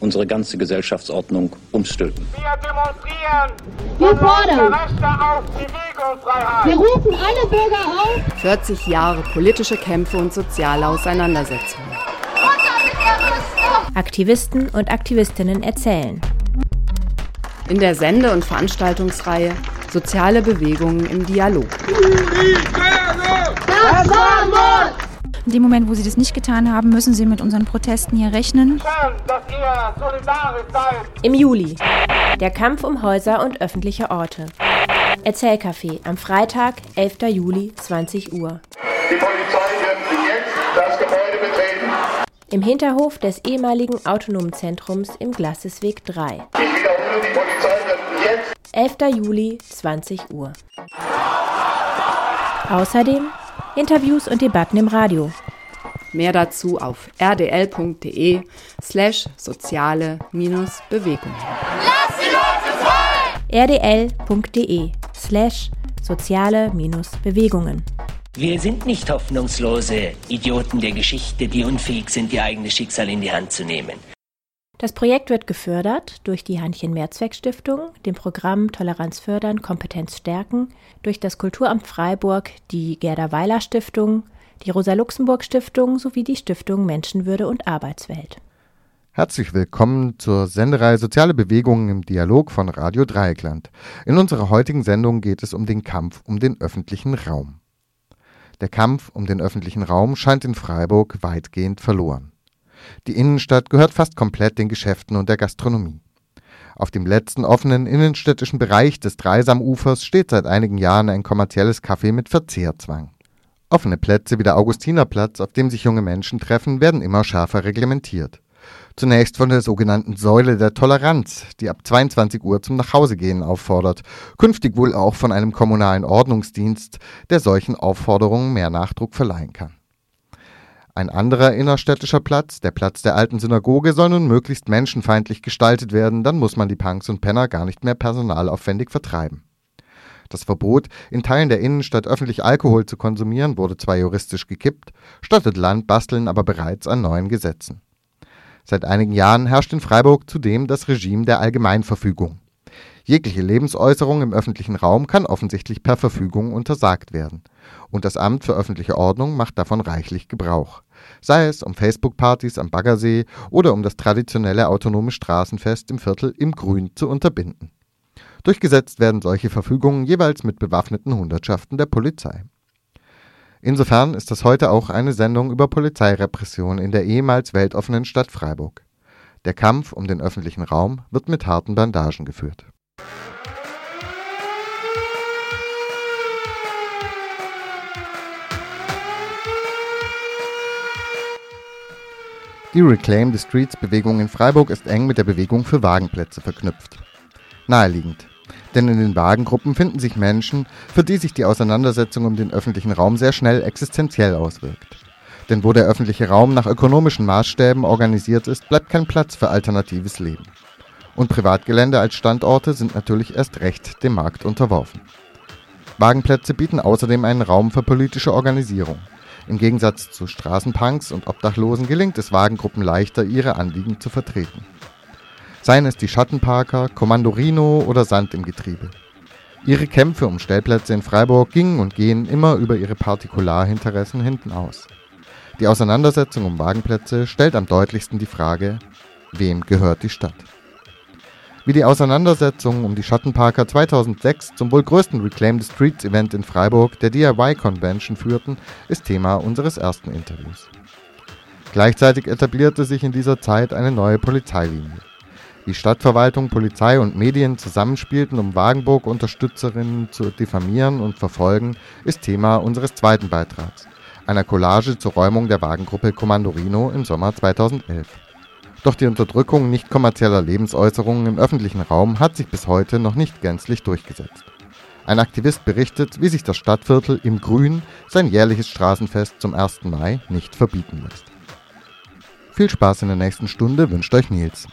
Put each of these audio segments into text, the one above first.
unsere ganze Gesellschaftsordnung umstülpen. Wir demonstrieren. Wir fordern. Rechte auf Bewegungsfreiheit. Wir rufen alle Bürger auf. 40 Jahre politische Kämpfe und soziale Auseinandersetzungen. Aktivisten und Aktivistinnen erzählen. In der Sende- und Veranstaltungsreihe Soziale Bewegungen im Dialog. Das war Mord. In dem Moment, wo sie das nicht getan haben, müssen sie mit unseren Protesten hier rechnen. Schön, dass ihr solidarisch seid. Im Juli. Der Kampf um Häuser und öffentliche Orte. Erzählcafé am Freitag, 11. Juli, 20 Uhr. Die Polizei wird jetzt das Gebäude betreten. Im Hinterhof des ehemaligen Autonomen Zentrums im Glassesweg 3. Ich wiederhole, die Polizei wird jetzt 11. Juli, 20 Uhr. Außerdem Interviews und Debatten im Radio. Mehr dazu auf rdl.de slash soziale-bewegungen. rdl.de slash soziale-bewegungen. Wir sind nicht hoffnungslose Idioten der Geschichte, die unfähig sind, ihr eigenes Schicksal in die Hand zu nehmen. Das Projekt wird gefördert durch die Heinchen-Mehrzweck-Stiftung, dem Programm Toleranz fördern, Kompetenz stärken, durch das Kulturamt Freiburg, die Gerda Weiler Stiftung, die Rosa-Luxemburg-Stiftung sowie die Stiftung Menschenwürde und Arbeitswelt. Herzlich willkommen zur Sendereihe Soziale Bewegungen im Dialog von Radio Dreieckland. In unserer heutigen Sendung geht es um den Kampf um den öffentlichen Raum. Der Kampf um den öffentlichen Raum scheint in Freiburg weitgehend verloren. Die Innenstadt gehört fast komplett den Geschäften und der Gastronomie. Auf dem letzten offenen innenstädtischen Bereich des Dreisamufers steht seit einigen Jahren ein kommerzielles Café mit Verzehrzwang. Offene Plätze wie der Augustinerplatz, auf dem sich junge Menschen treffen, werden immer schärfer reglementiert. Zunächst von der sogenannten Säule der Toleranz, die ab 22 Uhr zum Nachhausegehen auffordert, künftig wohl auch von einem kommunalen Ordnungsdienst, der solchen Aufforderungen mehr Nachdruck verleihen kann. Ein anderer innerstädtischer Platz, der Platz der alten Synagoge, soll nun möglichst menschenfeindlich gestaltet werden, dann muss man die Punks und Penner gar nicht mehr personalaufwendig vertreiben. Das Verbot, in Teilen der Innenstadt öffentlich Alkohol zu konsumieren, wurde zwar juristisch gekippt, stattet Land basteln aber bereits an neuen Gesetzen. Seit einigen Jahren herrscht in Freiburg zudem das Regime der Allgemeinverfügung. Jegliche Lebensäußerung im öffentlichen Raum kann offensichtlich per Verfügung untersagt werden. Und das Amt für öffentliche Ordnung macht davon reichlich Gebrauch. Sei es um Facebook-Partys am Baggersee oder um das traditionelle autonome Straßenfest im Viertel im Grün zu unterbinden. Durchgesetzt werden solche Verfügungen jeweils mit bewaffneten Hundertschaften der Polizei. Insofern ist das heute auch eine Sendung über Polizeirepression in der ehemals weltoffenen Stadt Freiburg. Der Kampf um den öffentlichen Raum wird mit harten Bandagen geführt. Die Reclaim the Streets Bewegung in Freiburg ist eng mit der Bewegung für Wagenplätze verknüpft. Naheliegend. Denn in den Wagengruppen finden sich Menschen, für die sich die Auseinandersetzung um den öffentlichen Raum sehr schnell existenziell auswirkt. Denn wo der öffentliche Raum nach ökonomischen Maßstäben organisiert ist, bleibt kein Platz für alternatives Leben. Und Privatgelände als Standorte sind natürlich erst recht dem Markt unterworfen. Wagenplätze bieten außerdem einen Raum für politische Organisierung. Im Gegensatz zu Straßenpunks und Obdachlosen gelingt es Wagengruppen leichter, ihre Anliegen zu vertreten. Seien es die Schattenparker, Kommandorino oder Sand im Getriebe. Ihre Kämpfe um Stellplätze in Freiburg gingen und gehen immer über ihre Partikularinteressen hinten aus. Die Auseinandersetzung um Wagenplätze stellt am deutlichsten die Frage, wem gehört die Stadt? Wie die Auseinandersetzung um die Schattenparker 2006 zum wohl größten Reclaim the Streets Event in Freiburg, der DIY Convention, führten, ist Thema unseres ersten Interviews. Gleichzeitig etablierte sich in dieser Zeit eine neue Polizeilinie. Wie Stadtverwaltung, Polizei und Medien zusammenspielten, um Wagenburg-Unterstützerinnen zu diffamieren und verfolgen, ist Thema unseres zweiten Beitrags, einer Collage zur Räumung der Wagengruppe Kommandorino im Sommer 2011. Doch die Unterdrückung nicht kommerzieller Lebensäußerungen im öffentlichen Raum hat sich bis heute noch nicht gänzlich durchgesetzt. Ein Aktivist berichtet, wie sich das Stadtviertel im Grün sein jährliches Straßenfest zum 1. Mai nicht verbieten lässt. Viel Spaß in der nächsten Stunde wünscht euch Nils.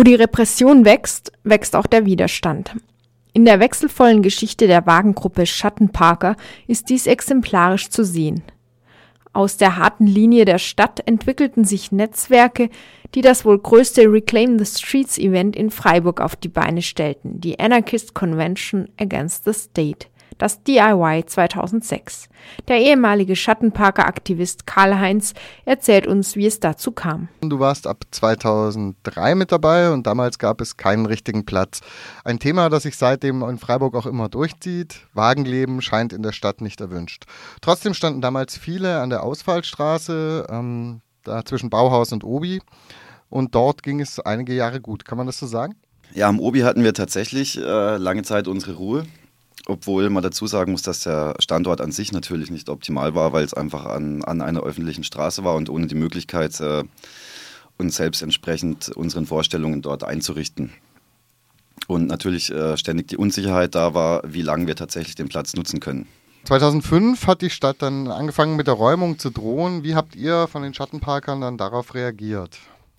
Wo die Repression wächst, wächst auch der Widerstand. In der wechselvollen Geschichte der Wagengruppe Schattenparker ist dies exemplarisch zu sehen. Aus der harten Linie der Stadt entwickelten sich Netzwerke, die das wohl größte Reclaim the Streets Event in Freiburg auf die Beine stellten, die Anarchist Convention Against the State das DIY 2006. Der ehemalige Schattenparker-Aktivist Karl-Heinz erzählt uns, wie es dazu kam. Du warst ab 2003 mit dabei und damals gab es keinen richtigen Platz. Ein Thema, das sich seitdem in Freiburg auch immer durchzieht. Wagenleben scheint in der Stadt nicht erwünscht. Trotzdem standen damals viele an der Ausfallstraße, ähm, da zwischen Bauhaus und Obi. Und dort ging es einige Jahre gut. Kann man das so sagen? Ja, am Obi hatten wir tatsächlich äh, lange Zeit unsere Ruhe obwohl man dazu sagen muss, dass der Standort an sich natürlich nicht optimal war, weil es einfach an, an einer öffentlichen Straße war und ohne die Möglichkeit, äh, uns selbst entsprechend unseren Vorstellungen dort einzurichten. Und natürlich äh, ständig die Unsicherheit da war, wie lange wir tatsächlich den Platz nutzen können. 2005 hat die Stadt dann angefangen mit der Räumung zu drohen. Wie habt ihr von den Schattenparkern dann darauf reagiert?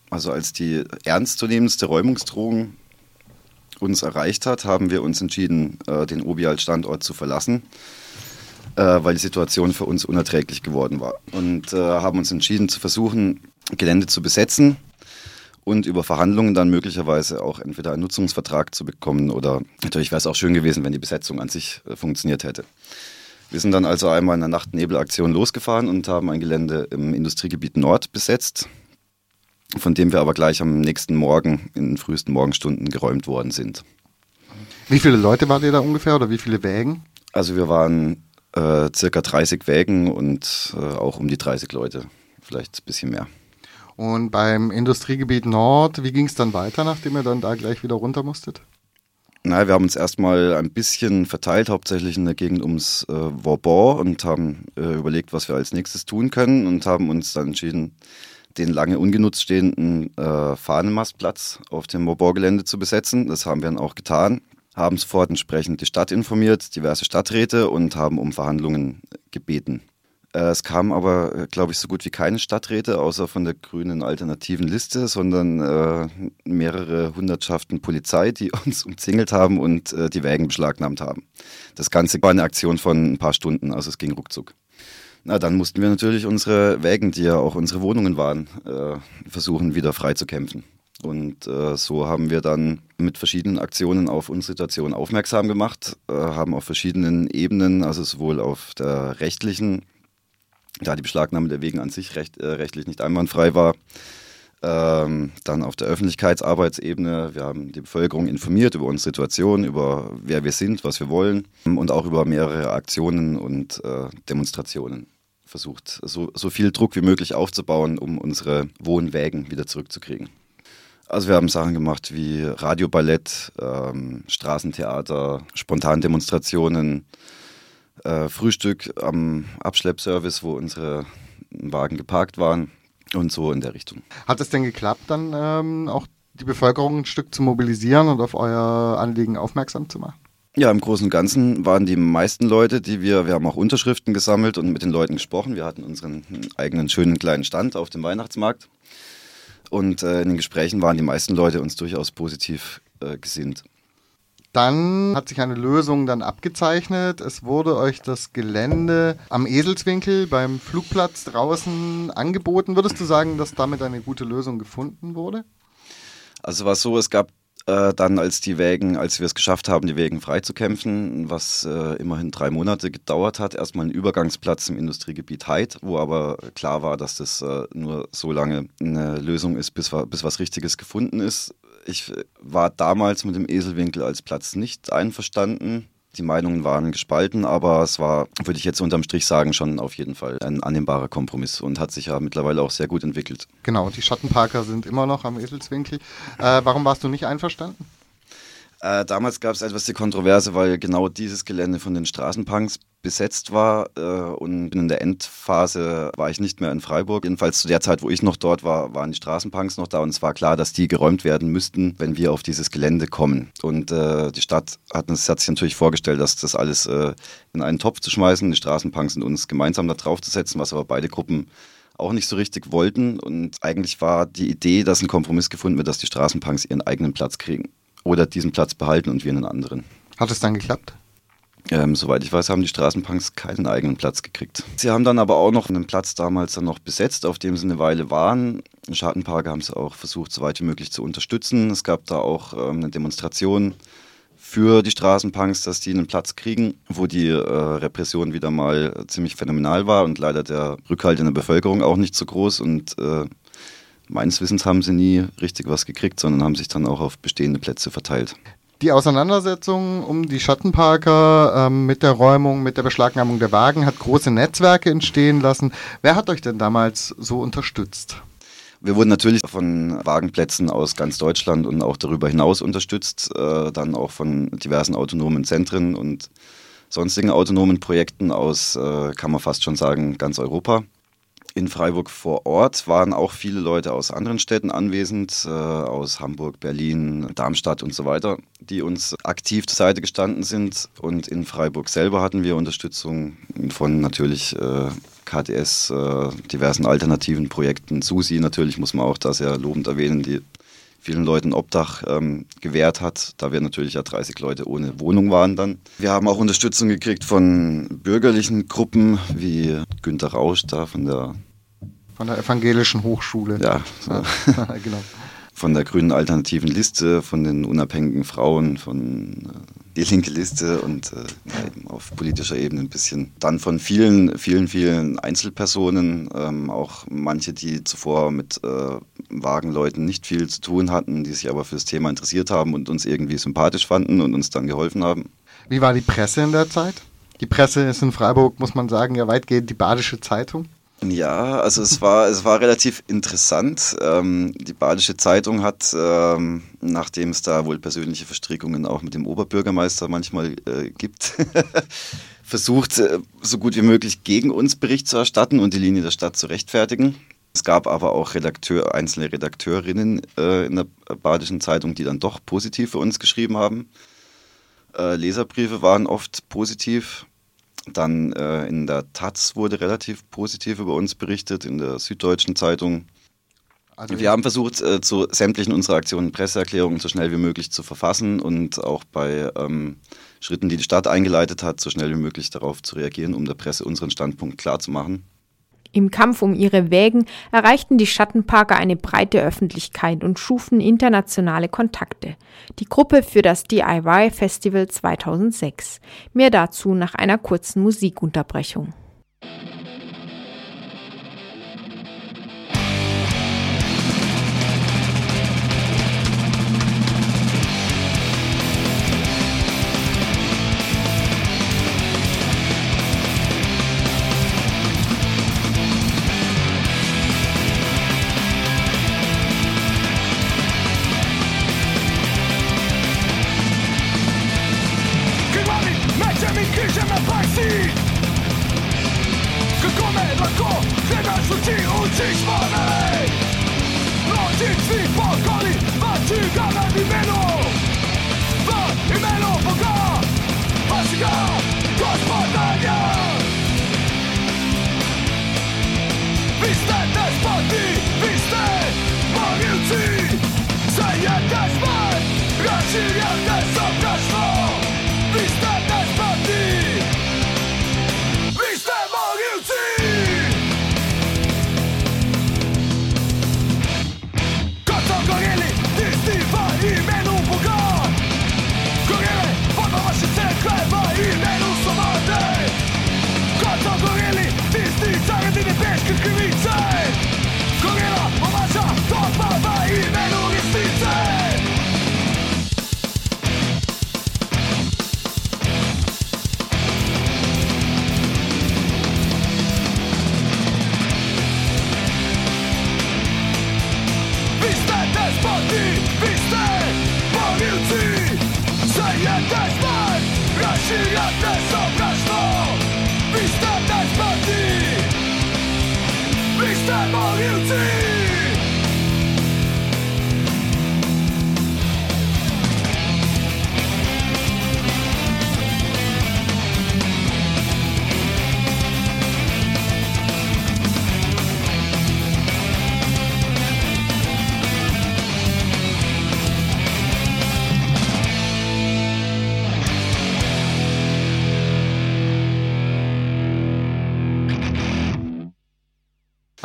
Also als die ernstzunehmendste Räumungsdrohung uns erreicht hat, haben wir uns entschieden, äh, den Obi als Standort zu verlassen, äh, weil die Situation für uns unerträglich geworden war. Und äh, haben uns entschieden zu versuchen, Gelände zu besetzen und über Verhandlungen dann möglicherweise auch entweder einen Nutzungsvertrag zu bekommen oder natürlich wäre es auch schön gewesen, wenn die Besetzung an sich funktioniert hätte. Wir sind dann also einmal in einer Nacht-Nebel-Aktion losgefahren und haben ein Gelände im Industriegebiet Nord besetzt von dem wir aber gleich am nächsten Morgen in den frühesten Morgenstunden geräumt worden sind. Wie viele Leute wart ihr da ungefähr oder wie viele Wägen? Also wir waren äh, circa 30 Wägen und äh, auch um die 30 Leute, vielleicht ein bisschen mehr. Und beim Industriegebiet Nord, wie ging es dann weiter, nachdem ihr dann da gleich wieder runter musstet? Naja, wir haben uns erstmal ein bisschen verteilt, hauptsächlich in der Gegend ums äh, Vauban und haben äh, überlegt, was wir als nächstes tun können und haben uns dann entschieden, den lange ungenutzt stehenden äh, Fahnenmastplatz auf dem Moborgelände zu besetzen. Das haben wir dann auch getan, haben sofort entsprechend die Stadt informiert, diverse Stadträte und haben um Verhandlungen gebeten. Äh, es kamen aber, äh, glaube ich, so gut wie keine Stadträte, außer von der grünen alternativen Liste, sondern äh, mehrere Hundertschaften Polizei, die uns umzingelt haben und äh, die Wägen beschlagnahmt haben. Das Ganze war eine Aktion von ein paar Stunden, also es ging ruckzuck. Na, dann mussten wir natürlich unsere Wägen, die ja auch unsere Wohnungen waren, äh, versuchen wieder frei zu kämpfen. Und äh, so haben wir dann mit verschiedenen Aktionen auf unsere Situation aufmerksam gemacht, äh, haben auf verschiedenen Ebenen, also sowohl auf der rechtlichen, da die Beschlagnahme der Wegen an sich recht, äh, rechtlich nicht einwandfrei war, ähm, dann auf der Öffentlichkeitsarbeitsebene. Wir haben die Bevölkerung informiert über unsere Situation, über wer wir sind, was wir wollen und auch über mehrere Aktionen und äh, Demonstrationen versucht, so, so viel Druck wie möglich aufzubauen, um unsere Wohnwägen wieder zurückzukriegen. Also wir haben Sachen gemacht wie Radioballett, ähm, Straßentheater, Spontandemonstrationen, äh, Frühstück am Abschleppservice, wo unsere Wagen geparkt waren und so in der Richtung. Hat es denn geklappt, dann ähm, auch die Bevölkerung ein Stück zu mobilisieren und auf euer Anliegen aufmerksam zu machen? Ja, im Großen und Ganzen waren die meisten Leute, die wir, wir haben auch Unterschriften gesammelt und mit den Leuten gesprochen. Wir hatten unseren eigenen schönen kleinen Stand auf dem Weihnachtsmarkt. Und äh, in den Gesprächen waren die meisten Leute uns durchaus positiv äh, gesinnt. Dann hat sich eine Lösung dann abgezeichnet. Es wurde euch das Gelände am Eselswinkel beim Flugplatz draußen angeboten. Würdest du sagen, dass damit eine gute Lösung gefunden wurde? Also war so, es gab äh, dann, als die Wägen, als wir es geschafft haben, die Wägen freizukämpfen, was äh, immerhin drei Monate gedauert hat, erstmal einen Übergangsplatz im Industriegebiet Heid, wo aber klar war, dass das äh, nur so lange eine Lösung ist, bis, bis was Richtiges gefunden ist. Ich war damals mit dem Eselwinkel als Platz nicht einverstanden. Die Meinungen waren gespalten, aber es war, würde ich jetzt unterm Strich sagen, schon auf jeden Fall ein annehmbarer Kompromiss und hat sich ja mittlerweile auch sehr gut entwickelt. Genau, die Schattenparker sind immer noch am Eselswinkel. Äh, warum warst du nicht einverstanden? Äh, damals gab es etwas die Kontroverse, weil genau dieses Gelände von den Straßenpunks besetzt war äh, und in der Endphase war ich nicht mehr in Freiburg. Jedenfalls zu der Zeit, wo ich noch dort war, waren die Straßenpunks noch da und es war klar, dass die geräumt werden müssten, wenn wir auf dieses Gelände kommen. Und äh, die Stadt hat, uns, hat sich natürlich vorgestellt, dass das alles äh, in einen Topf zu schmeißen, die Straßenpunks und uns gemeinsam da drauf zu setzen, was aber beide Gruppen auch nicht so richtig wollten. Und eigentlich war die Idee, dass ein Kompromiss gefunden wird, dass die Straßenpunks ihren eigenen Platz kriegen. Oder diesen Platz behalten und wir einen anderen. Hat es dann geklappt? Ähm, soweit ich weiß, haben die Straßenpunks keinen eigenen Platz gekriegt. Sie haben dann aber auch noch einen Platz damals dann noch besetzt, auf dem sie eine Weile waren. Schattenpark haben sie auch versucht, so weit wie möglich zu unterstützen. Es gab da auch ähm, eine Demonstration für die Straßenpunks, dass die einen Platz kriegen, wo die äh, Repression wieder mal ziemlich phänomenal war und leider der Rückhalt in der Bevölkerung auch nicht so groß. Und äh, meines Wissens haben sie nie richtig was gekriegt, sondern haben sich dann auch auf bestehende Plätze verteilt. Die Auseinandersetzung um die Schattenparker ähm, mit der Räumung, mit der Beschlagnahmung der Wagen hat große Netzwerke entstehen lassen. Wer hat euch denn damals so unterstützt? Wir wurden natürlich von Wagenplätzen aus ganz Deutschland und auch darüber hinaus unterstützt, äh, dann auch von diversen autonomen Zentren und sonstigen autonomen Projekten aus, äh, kann man fast schon sagen, ganz Europa. In Freiburg vor Ort waren auch viele Leute aus anderen Städten anwesend, äh, aus Hamburg, Berlin, Darmstadt und so weiter, die uns aktiv zur Seite gestanden sind. Und in Freiburg selber hatten wir Unterstützung von natürlich äh, KTS, äh, diversen alternativen Projekten. SUSI natürlich muss man auch da sehr lobend erwähnen, die vielen Leuten Obdach ähm, gewährt hat, da wir natürlich ja 30 Leute ohne Wohnung waren dann. Wir haben auch Unterstützung gekriegt von bürgerlichen Gruppen wie Günter Rausch da von der von der evangelischen Hochschule. Ja, so. genau. Von der grünen alternativen Liste, von den unabhängigen Frauen, von äh, die linke Liste und äh, eben auf politischer Ebene ein bisschen. Dann von vielen, vielen, vielen Einzelpersonen, ähm, auch manche, die zuvor mit äh, Wagenleuten nicht viel zu tun hatten, die sich aber für das Thema interessiert haben und uns irgendwie sympathisch fanden und uns dann geholfen haben. Wie war die Presse in der Zeit? Die Presse ist in Freiburg, muss man sagen, ja weitgehend die Badische Zeitung. Ja, also es war, es war relativ interessant. Ähm, die Badische Zeitung hat, ähm, nachdem es da wohl persönliche Verstrickungen auch mit dem Oberbürgermeister manchmal äh, gibt, versucht, äh, so gut wie möglich gegen uns Bericht zu erstatten und die Linie der Stadt zu rechtfertigen. Es gab aber auch Redakteur, einzelne Redakteurinnen äh, in der Badischen Zeitung, die dann doch positiv für uns geschrieben haben. Äh, Leserbriefe waren oft positiv. Dann äh, in der Taz wurde relativ positiv über uns berichtet, in der Süddeutschen Zeitung. Also wir haben versucht, äh, zu sämtlichen unserer Aktionen Presseerklärungen so schnell wie möglich zu verfassen und auch bei ähm, Schritten, die die Stadt eingeleitet hat, so schnell wie möglich darauf zu reagieren, um der Presse unseren Standpunkt klarzumachen. Im Kampf um ihre Wägen erreichten die Schattenparker eine breite Öffentlichkeit und schufen internationale Kontakte. Die Gruppe für das DIY Festival 2006. Mehr dazu nach einer kurzen Musikunterbrechung.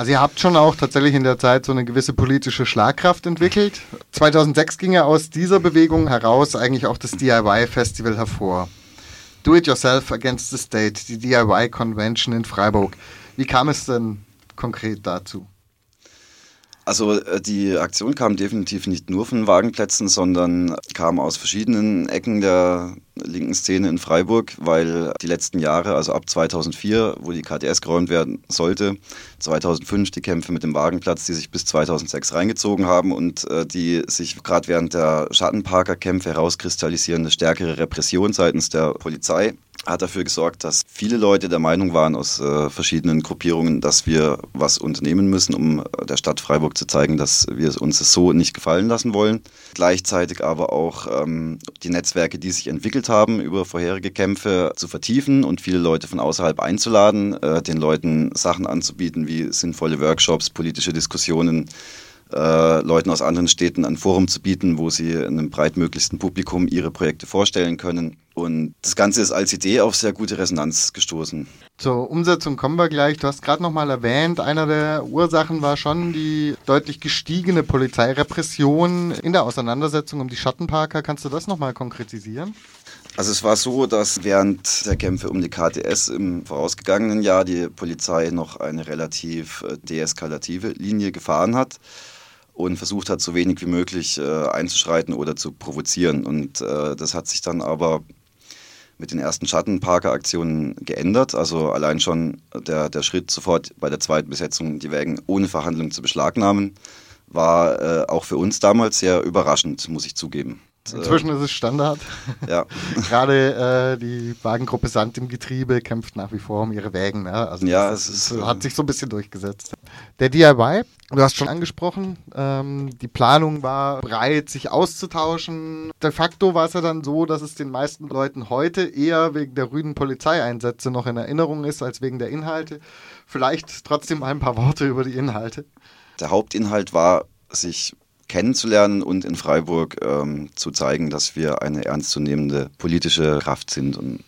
Also ihr habt schon auch tatsächlich in der Zeit so eine gewisse politische Schlagkraft entwickelt. 2006 ging ja aus dieser Bewegung heraus eigentlich auch das DIY-Festival hervor. Do It Yourself Against the State, die DIY Convention in Freiburg. Wie kam es denn konkret dazu? Also äh, die Aktion kam definitiv nicht nur von Wagenplätzen, sondern kam aus verschiedenen Ecken der linken Szene in Freiburg, weil die letzten Jahre, also ab 2004, wo die KTS geräumt werden sollte, 2005 die Kämpfe mit dem Wagenplatz, die sich bis 2006 reingezogen haben und äh, die sich gerade während der Schattenparker-Kämpfe herauskristallisierende stärkere Repression seitens der Polizei hat dafür gesorgt, dass viele Leute der Meinung waren aus äh, verschiedenen Gruppierungen, dass wir was unternehmen müssen, um der Stadt Freiburg zu zeigen, dass wir es uns so nicht gefallen lassen wollen. Gleichzeitig aber auch ähm, die Netzwerke, die sich entwickelt haben, über vorherige Kämpfe zu vertiefen und viele Leute von außerhalb einzuladen, äh, den Leuten Sachen anzubieten wie sinnvolle Workshops, politische Diskussionen, äh, Leuten aus anderen Städten ein Forum zu bieten, wo sie einem breitmöglichsten Publikum ihre Projekte vorstellen können. Und das Ganze ist als Idee auf sehr gute Resonanz gestoßen. Zur Umsetzung kommen wir gleich. Du hast gerade noch mal erwähnt, einer der Ursachen war schon die deutlich gestiegene Polizeirepression in der Auseinandersetzung um die Schattenparker. Kannst du das noch mal konkretisieren? Also es war so, dass während der Kämpfe um die KTS im vorausgegangenen Jahr die Polizei noch eine relativ äh, deeskalative Linie gefahren hat und versucht hat, so wenig wie möglich äh, einzuschreiten oder zu provozieren. Und äh, das hat sich dann aber mit den ersten Schattenparker-Aktionen geändert. Also allein schon der, der Schritt sofort bei der zweiten Besetzung die Wägen ohne Verhandlung zu beschlagnahmen, war äh, auch für uns damals sehr überraschend, muss ich zugeben. Äh, Inzwischen ist es Standard. Ja. Gerade äh, die Wagengruppe Sand im Getriebe kämpft nach wie vor um ihre Wägen. Ne? Also ja, das, es ist, hat sich so ein bisschen durchgesetzt. Der DIY, du hast schon angesprochen, ähm, die Planung war breit, sich auszutauschen. De facto war es ja dann so, dass es den meisten Leuten heute eher wegen der rüden Polizeieinsätze noch in Erinnerung ist, als wegen der Inhalte. Vielleicht trotzdem ein paar Worte über die Inhalte. Der Hauptinhalt war, sich kennenzulernen und in Freiburg ähm, zu zeigen, dass wir eine ernstzunehmende politische Kraft sind und,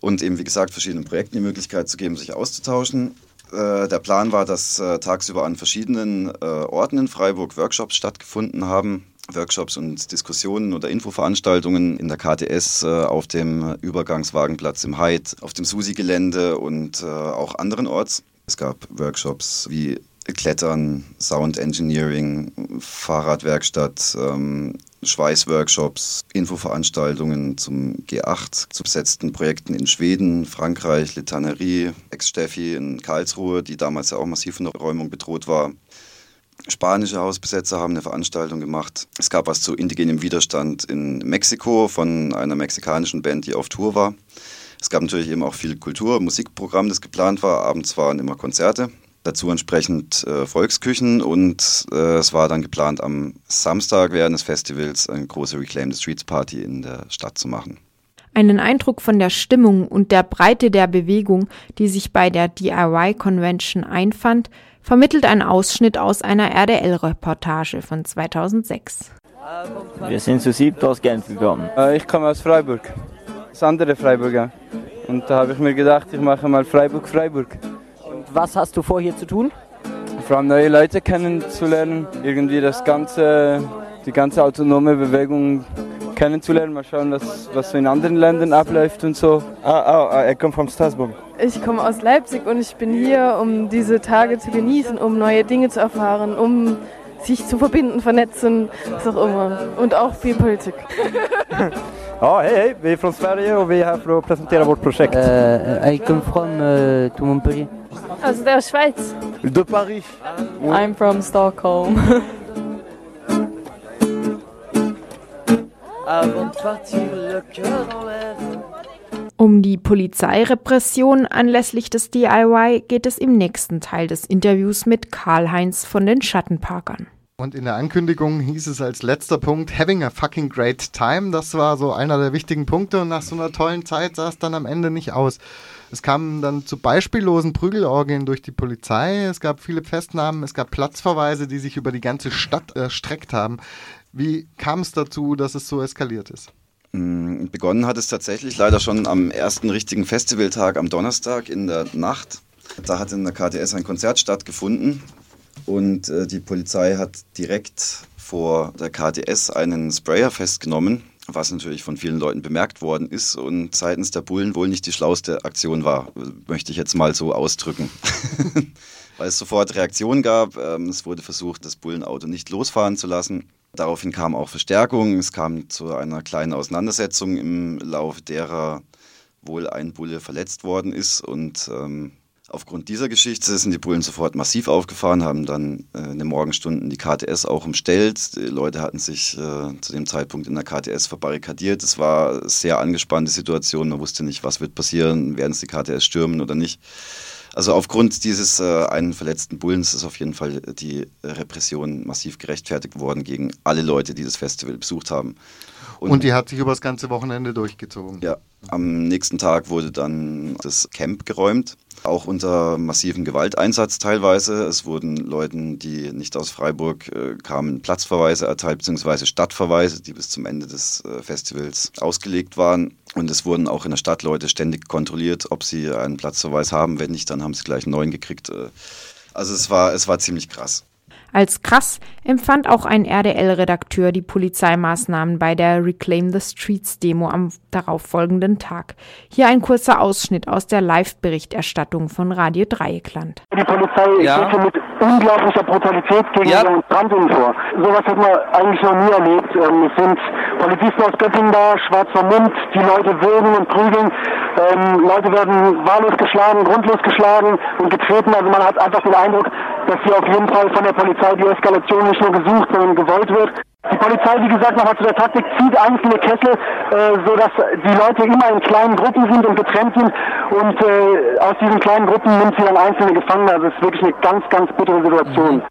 und eben, wie gesagt, verschiedenen Projekten die Möglichkeit zu geben, sich auszutauschen. Äh, der Plan war, dass äh, tagsüber an verschiedenen äh, Orten in Freiburg Workshops stattgefunden haben. Workshops und Diskussionen oder Infoveranstaltungen in der KTS äh, auf dem Übergangswagenplatz im Heid, auf dem Susi-Gelände und äh, auch anderenorts. Es gab Workshops wie Klettern, Sound Engineering, Fahrradwerkstatt, ähm, Schweißworkshops, Infoveranstaltungen zum G8, zu besetzten Projekten in Schweden, Frankreich, Litanerie, Ex-Steffi in Karlsruhe, die damals ja auch massiv von der Räumung bedroht war. Spanische Hausbesetzer haben eine Veranstaltung gemacht. Es gab was zu indigenem Widerstand in Mexiko von einer mexikanischen Band, die auf Tour war. Es gab natürlich eben auch viel Kultur, Musikprogramm, das geplant war. Abends waren immer Konzerte dazu entsprechend äh, Volksküchen und äh, es war dann geplant, am Samstag während des Festivals eine große Reclaim the Streets Party in der Stadt zu machen. Einen Eindruck von der Stimmung und der Breite der Bewegung, die sich bei der DIY Convention einfand, vermittelt ein Ausschnitt aus einer RDL-Reportage von 2006. Wir sind zu siebt aus Genf gekommen. Äh, ich komme aus Freiburg, das andere Freiburger. Und da habe ich mir gedacht, ich mache mal Freiburg-Freiburg. Was hast du vor, hier zu tun? Vor allem neue Leute kennenzulernen, irgendwie das ganze, die ganze autonome Bewegung kennenzulernen. Mal schauen, was, was so in anderen Ländern abläuft und so. Ah, oh, er kommt von Straßburg. Ich komme aus Leipzig und ich bin hier, um diese Tage zu genießen, um neue Dinge zu erfahren, um sich zu verbinden, vernetzen, was auch immer. Und auch viel Politik. Ja, hej hej, vi är från Sverige och vi är här för att presentera vårt projekt. Uh, I come from uh, to Montpellier. Aus der Schweiz. De Paris. I'm from Stockholm. Um die Polizeirepression anlässlich des DIY geht es im nächsten Teil des Interviews mit Karl-Heinz von den Schattenparkern. Und in der Ankündigung hieß es als letzter Punkt, having a fucking great time. Das war so einer der wichtigen Punkte und nach so einer tollen Zeit sah es dann am Ende nicht aus. Es kam dann zu beispiellosen Prügelorgien durch die Polizei. Es gab viele Festnahmen, es gab Platzverweise, die sich über die ganze Stadt erstreckt haben. Wie kam es dazu, dass es so eskaliert ist? Begonnen hat es tatsächlich leider schon am ersten richtigen Festivaltag am Donnerstag in der Nacht Da hat in der KTS ein Konzert stattgefunden und äh, die Polizei hat direkt vor der KTS einen Sprayer festgenommen, was natürlich von vielen Leuten bemerkt worden ist und seitens der Bullen wohl nicht die schlauste Aktion war, möchte ich jetzt mal so ausdrücken. Weil es sofort Reaktionen gab. Ähm, es wurde versucht, das Bullenauto nicht losfahren zu lassen. Daraufhin kam auch Verstärkung. Es kam zu einer kleinen Auseinandersetzung, im Laufe derer wohl ein Bulle verletzt worden ist und ähm, Aufgrund dieser Geschichte sind die Bullen sofort massiv aufgefahren, haben dann äh, in den Morgenstunden die KTS auch umstellt. Die Leute hatten sich äh, zu dem Zeitpunkt in der KTS verbarrikadiert. Es war eine sehr angespannte Situation. Man wusste nicht, was wird passieren, werden sie die KTS stürmen oder nicht. Also aufgrund dieses äh, einen verletzten Bullens ist auf jeden Fall die Repression massiv gerechtfertigt worden gegen alle Leute, die das Festival besucht haben. Und, Und die hat sich über das ganze Wochenende durchgezogen. Ja, am nächsten Tag wurde dann das Camp geräumt, auch unter massiven Gewalteinsatz teilweise. Es wurden Leuten, die nicht aus Freiburg äh, kamen, Platzverweise erteilt, beziehungsweise Stadtverweise, die bis zum Ende des äh, Festivals ausgelegt waren. Und es wurden auch in der Stadt Leute ständig kontrolliert, ob sie einen Platzverweis haben. Wenn nicht, dann haben sie gleich einen neuen gekriegt. Äh, also es war, es war ziemlich krass. Als krass empfand auch ein RDL-Redakteur die Polizeimaßnahmen bei der Reclaim the Streets Demo am darauffolgenden Tag. Hier ein kurzer Ausschnitt aus der Live-Berichterstattung von Radio Dreieckland. Die Polizei ja. geht mit unglaublicher Brutalität gegen ja. Demonstrantinnen vor. Sowas hat man eigentlich noch nie erlebt. Ähm, es sind Polizisten aus Göttingen da, schwarzer Mund, die Leute würgen und prügeln. Ähm, Leute werden wahllos geschlagen, grundlos geschlagen und getreten. Also man hat einfach den Eindruck, dass hier auf jeden Fall von der Polizei die Eskalation nicht nur gesucht, sondern gewollt wird. Die Polizei, wie gesagt, nochmal zu der Taktik, zieht einzelne Kessel, äh, sodass die Leute immer in kleinen Gruppen sind und getrennt sind. Und äh, aus diesen kleinen Gruppen nimmt sie dann einzelne Gefangene. Also es ist wirklich eine ganz, ganz bittere Situation.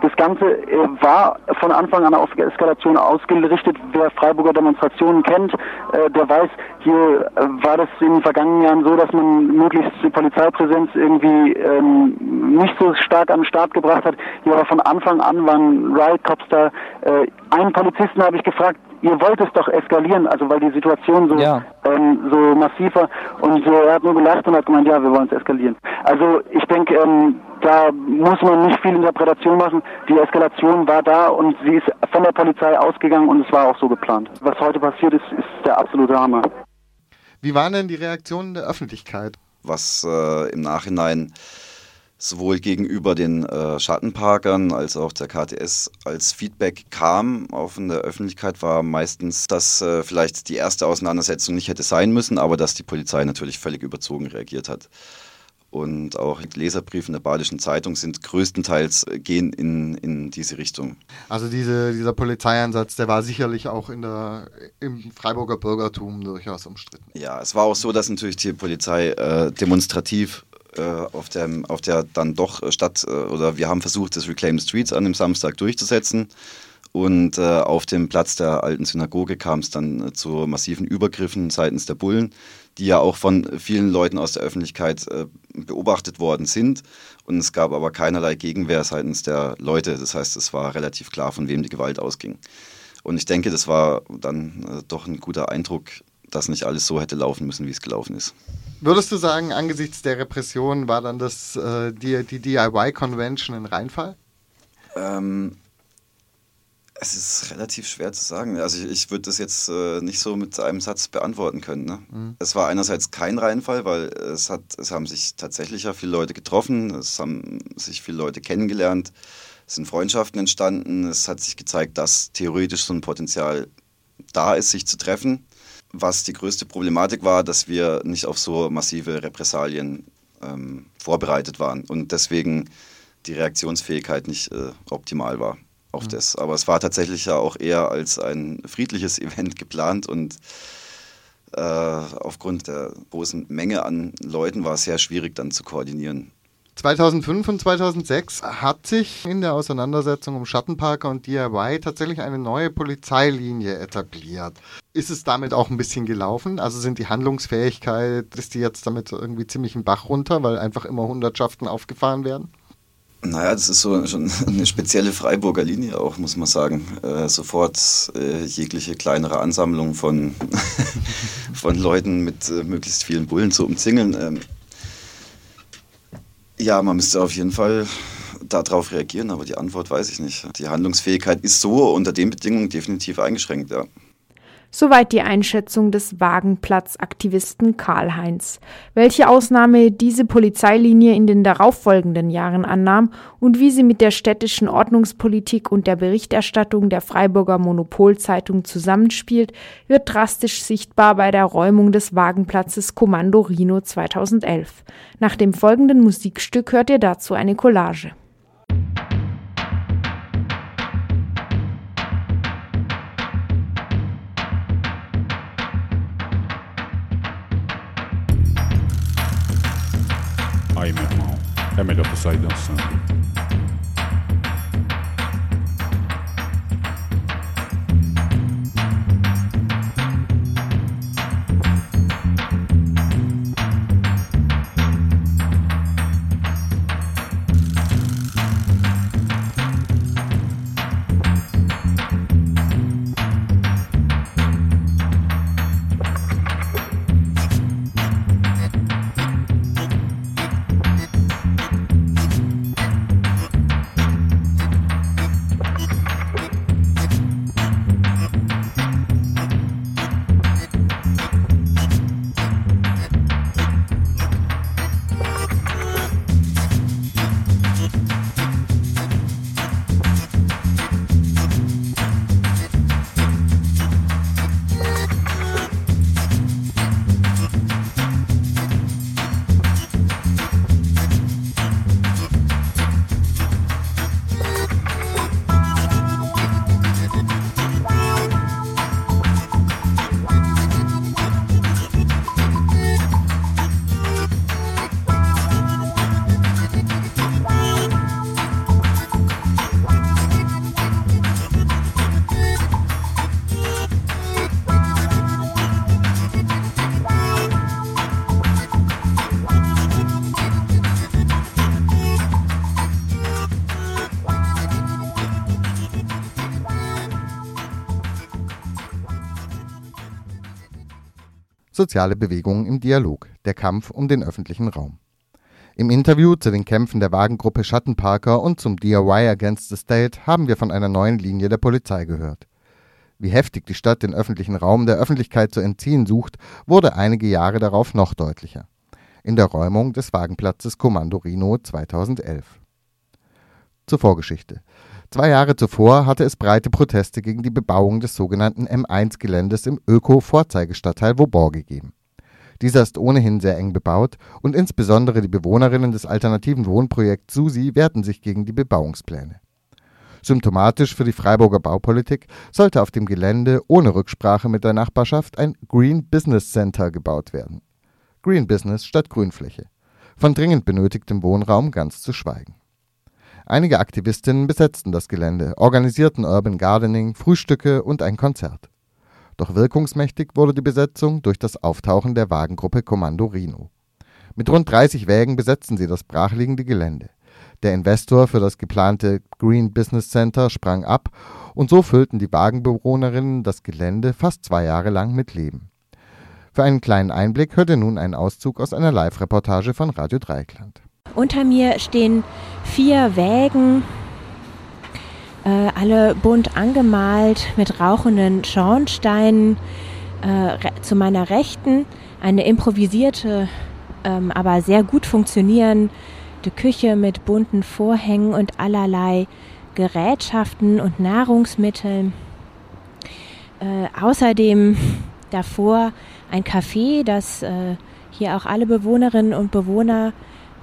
Das Ganze äh, war von Anfang an auf Eskalation ausgerichtet. Wer Freiburger Demonstrationen kennt, äh, der weiß, hier äh, war das in den vergangenen Jahren so, dass man möglichst die Polizeipräsenz irgendwie ähm, nicht so stark an den Start gebracht hat. Hier war von Anfang an waren Riot Cops da. Einen Polizisten habe ich gefragt, ihr wollt es doch eskalieren, also weil die Situation so, ja. ähm, so massiv war. Und äh, er hat nur gelacht und hat gemeint, ja, wir wollen es eskalieren. Also ich denke, ähm, da muss man nicht viel Interpretation machen. Die Eskalation war da und sie ist von der Polizei ausgegangen und es war auch so geplant. Was heute passiert ist, ist der absolute Hammer. Wie waren denn die Reaktionen der Öffentlichkeit? Was äh, im Nachhinein sowohl gegenüber den äh, Schattenparkern als auch der KTS als Feedback kam auf in der Öffentlichkeit, war meistens, dass äh, vielleicht die erste Auseinandersetzung nicht hätte sein müssen, aber dass die Polizei natürlich völlig überzogen reagiert hat. Und auch Leserbriefe in der Badischen Zeitung sind größtenteils äh, gehen in, in diese Richtung. Also diese, dieser Polizeieinsatz, der war sicherlich auch in der, im Freiburger Bürgertum durchaus umstritten. Ja, es war auch so, dass natürlich die Polizei äh, demonstrativ äh, auf, der, auf der dann doch statt, äh, oder wir haben versucht, das Reclaim Streets an dem Samstag durchzusetzen. Und äh, auf dem Platz der alten Synagoge kam es dann äh, zu massiven Übergriffen seitens der Bullen, die ja auch von vielen Leuten aus der Öffentlichkeit äh, beobachtet worden sind. Und es gab aber keinerlei Gegenwehr seitens der Leute. Das heißt, es war relativ klar, von wem die Gewalt ausging. Und ich denke, das war dann äh, doch ein guter Eindruck, dass nicht alles so hätte laufen müssen, wie es gelaufen ist. Würdest du sagen, angesichts der Repression war dann das, äh, die, die DIY-Convention ein Reinfall? Ähm, es ist relativ schwer zu sagen. Also ich, ich würde das jetzt äh, nicht so mit einem Satz beantworten können. Ne? Mhm. Es war einerseits kein Reinfall, weil es, hat, es haben sich tatsächlich ja viele Leute getroffen, es haben sich viele Leute kennengelernt, es sind Freundschaften entstanden, es hat sich gezeigt, dass theoretisch so ein Potenzial da ist, sich zu treffen. Was die größte Problematik war, dass wir nicht auf so massive Repressalien ähm, vorbereitet waren und deswegen die Reaktionsfähigkeit nicht äh, optimal war auf mhm. das. Aber es war tatsächlich ja auch eher als ein friedliches Event geplant und äh, aufgrund der großen Menge an Leuten war es sehr schwierig dann zu koordinieren. 2005 und 2006 hat sich in der Auseinandersetzung um Schattenparker und DIY tatsächlich eine neue Polizeilinie etabliert. Ist es damit auch ein bisschen gelaufen? Also sind die Handlungsfähigkeit, ist die jetzt damit irgendwie ziemlich im Bach runter, weil einfach immer Hundertschaften aufgefahren werden? Naja, das ist so schon eine spezielle Freiburger Linie auch, muss man sagen. Äh, sofort äh, jegliche kleinere Ansammlung von, von Leuten mit äh, möglichst vielen Bullen zu umzingeln. Ähm, Ja, man müsste auf jeden Fall darauf reagieren, aber die Antwort weiß ich nicht. Die Handlungsfähigkeit ist so unter den Bedingungen definitiv eingeschränkt, ja. Soweit die Einschätzung des Wagenplatz-Aktivisten Karl-Heinz. Welche Ausnahme diese Polizeilinie in den darauffolgenden Jahren annahm und wie sie mit der städtischen Ordnungspolitik und der Berichterstattung der Freiburger Monopolzeitung zusammenspielt, wird drastisch sichtbar bei der Räumung des Wagenplatzes Kommando Rhino 2011. Nach dem folgenden Musikstück hört ihr dazu eine Collage. Aí, meu irmão, é melhor tu sair dançando. Soziale Bewegungen im Dialog, der Kampf um den öffentlichen Raum. Im Interview zu den Kämpfen der Wagengruppe Schattenparker und zum DIY Against the State haben wir von einer neuen Linie der Polizei gehört. Wie heftig die Stadt den öffentlichen Raum der Öffentlichkeit zu entziehen sucht, wurde einige Jahre darauf noch deutlicher. In der Räumung des Wagenplatzes Kommando Rino 2011. Zur Vorgeschichte. Zwei Jahre zuvor hatte es breite Proteste gegen die Bebauung des sogenannten M1-Geländes im Öko-Vorzeigestadtteil Vauban gegeben. Dieser ist ohnehin sehr eng bebaut und insbesondere die Bewohnerinnen des alternativen Wohnprojekts SUSI wehrten sich gegen die Bebauungspläne. Symptomatisch für die Freiburger Baupolitik sollte auf dem Gelände ohne Rücksprache mit der Nachbarschaft ein Green Business Center gebaut werden. Green Business statt Grünfläche. Von dringend benötigtem Wohnraum ganz zu schweigen. Einige Aktivistinnen besetzten das Gelände, organisierten Urban Gardening, Frühstücke und ein Konzert. Doch wirkungsmächtig wurde die Besetzung durch das Auftauchen der Wagengruppe Kommando Rhino. Mit rund 30 Wägen besetzten sie das brachliegende Gelände. Der Investor für das geplante Green Business Center sprang ab und so füllten die Wagenbewohnerinnen das Gelände fast zwei Jahre lang mit Leben. Für einen kleinen Einblick hört ihr nun einen Auszug aus einer Live-Reportage von Radio Dreieckland. Unter mir stehen vier Wägen, äh, alle bunt angemalt mit rauchenden Schornsteinen. Äh, zu meiner Rechten eine improvisierte, ähm, aber sehr gut funktionierende Küche mit bunten Vorhängen und allerlei Gerätschaften und Nahrungsmitteln. Äh, außerdem davor ein Café, das äh, hier auch alle Bewohnerinnen und Bewohner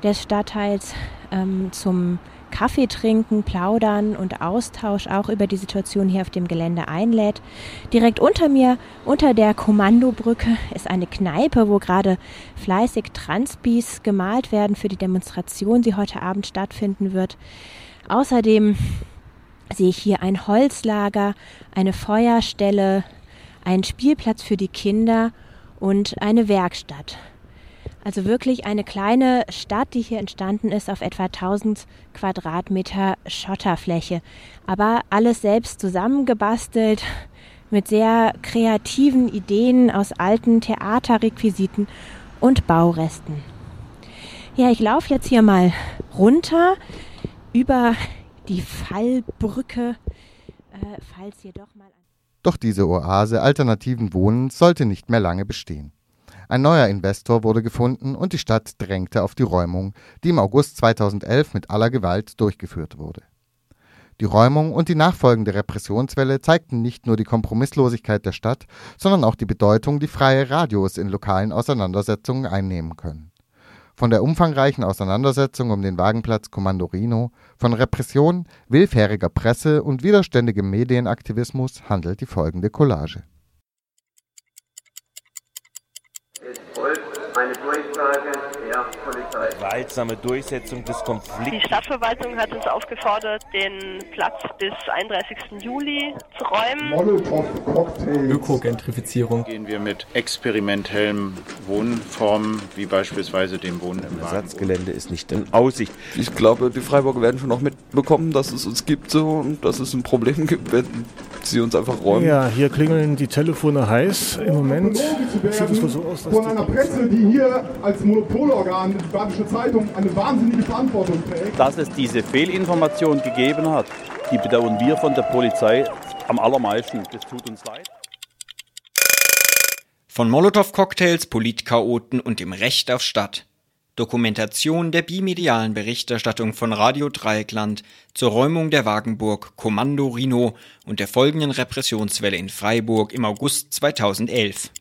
des Stadtteils ähm, zum Kaffee trinken, plaudern und Austausch auch über die Situation hier auf dem Gelände einlädt. Direkt unter mir, unter der Kommandobrücke, ist eine Kneipe, wo gerade fleißig Transbis gemalt werden für die Demonstration, die heute Abend stattfinden wird. Außerdem sehe ich hier ein Holzlager, eine Feuerstelle, einen Spielplatz für die Kinder und eine Werkstatt. Also wirklich eine kleine Stadt, die hier entstanden ist auf etwa 1000 Quadratmeter Schotterfläche. Aber alles selbst zusammengebastelt mit sehr kreativen Ideen aus alten Theaterrequisiten und Bauresten. Ja, ich laufe jetzt hier mal runter über die Fallbrücke, äh, falls hier doch mal. Doch diese Oase alternativen Wohnens sollte nicht mehr lange bestehen. Ein neuer Investor wurde gefunden und die Stadt drängte auf die Räumung, die im August 2011 mit aller Gewalt durchgeführt wurde. Die Räumung und die nachfolgende Repressionswelle zeigten nicht nur die Kompromisslosigkeit der Stadt, sondern auch die Bedeutung, die freie Radios in lokalen Auseinandersetzungen einnehmen können. Von der umfangreichen Auseinandersetzung um den Wagenplatz Kommando Rino, von Repression, willfähriger Presse und widerständigem Medienaktivismus handelt die folgende Collage. Gewaltsame Durchsetzung des Konflikts. Die Stadtverwaltung hat uns aufgefordert, den Platz bis 31. Juli zu räumen. Ökogentrifizierung. Gehen wir mit experimentellen Wohnformen, wie beispielsweise dem Wohnen im Ersatzgelände ist nicht in Aussicht. Ich glaube, die Freiburger werden schon auch mitbekommen, dass es uns gibt so und dass es ein Problem gibt, wenn sie uns einfach räumen. Ja, hier klingeln die Telefone heiß. Im Moment sieht es wohl so aus, dass von einer Presse, die hier als Monopolorgan, die Badische Zeitung, eine wahnsinnige Verantwortung trägt. Dass es diese Fehlinformation gegeben hat, die bedauern wir von der Polizei am allermeisten. Das tut uns leid. Von Molotow-Cocktails, Politchaoten und dem Recht auf Stadt. Dokumentation der bimedialen Berichterstattung von Radio Dreieckland zur Räumung der Wagenburg Kommando Rhino und der folgenden Repressionswelle in Freiburg im August 2011.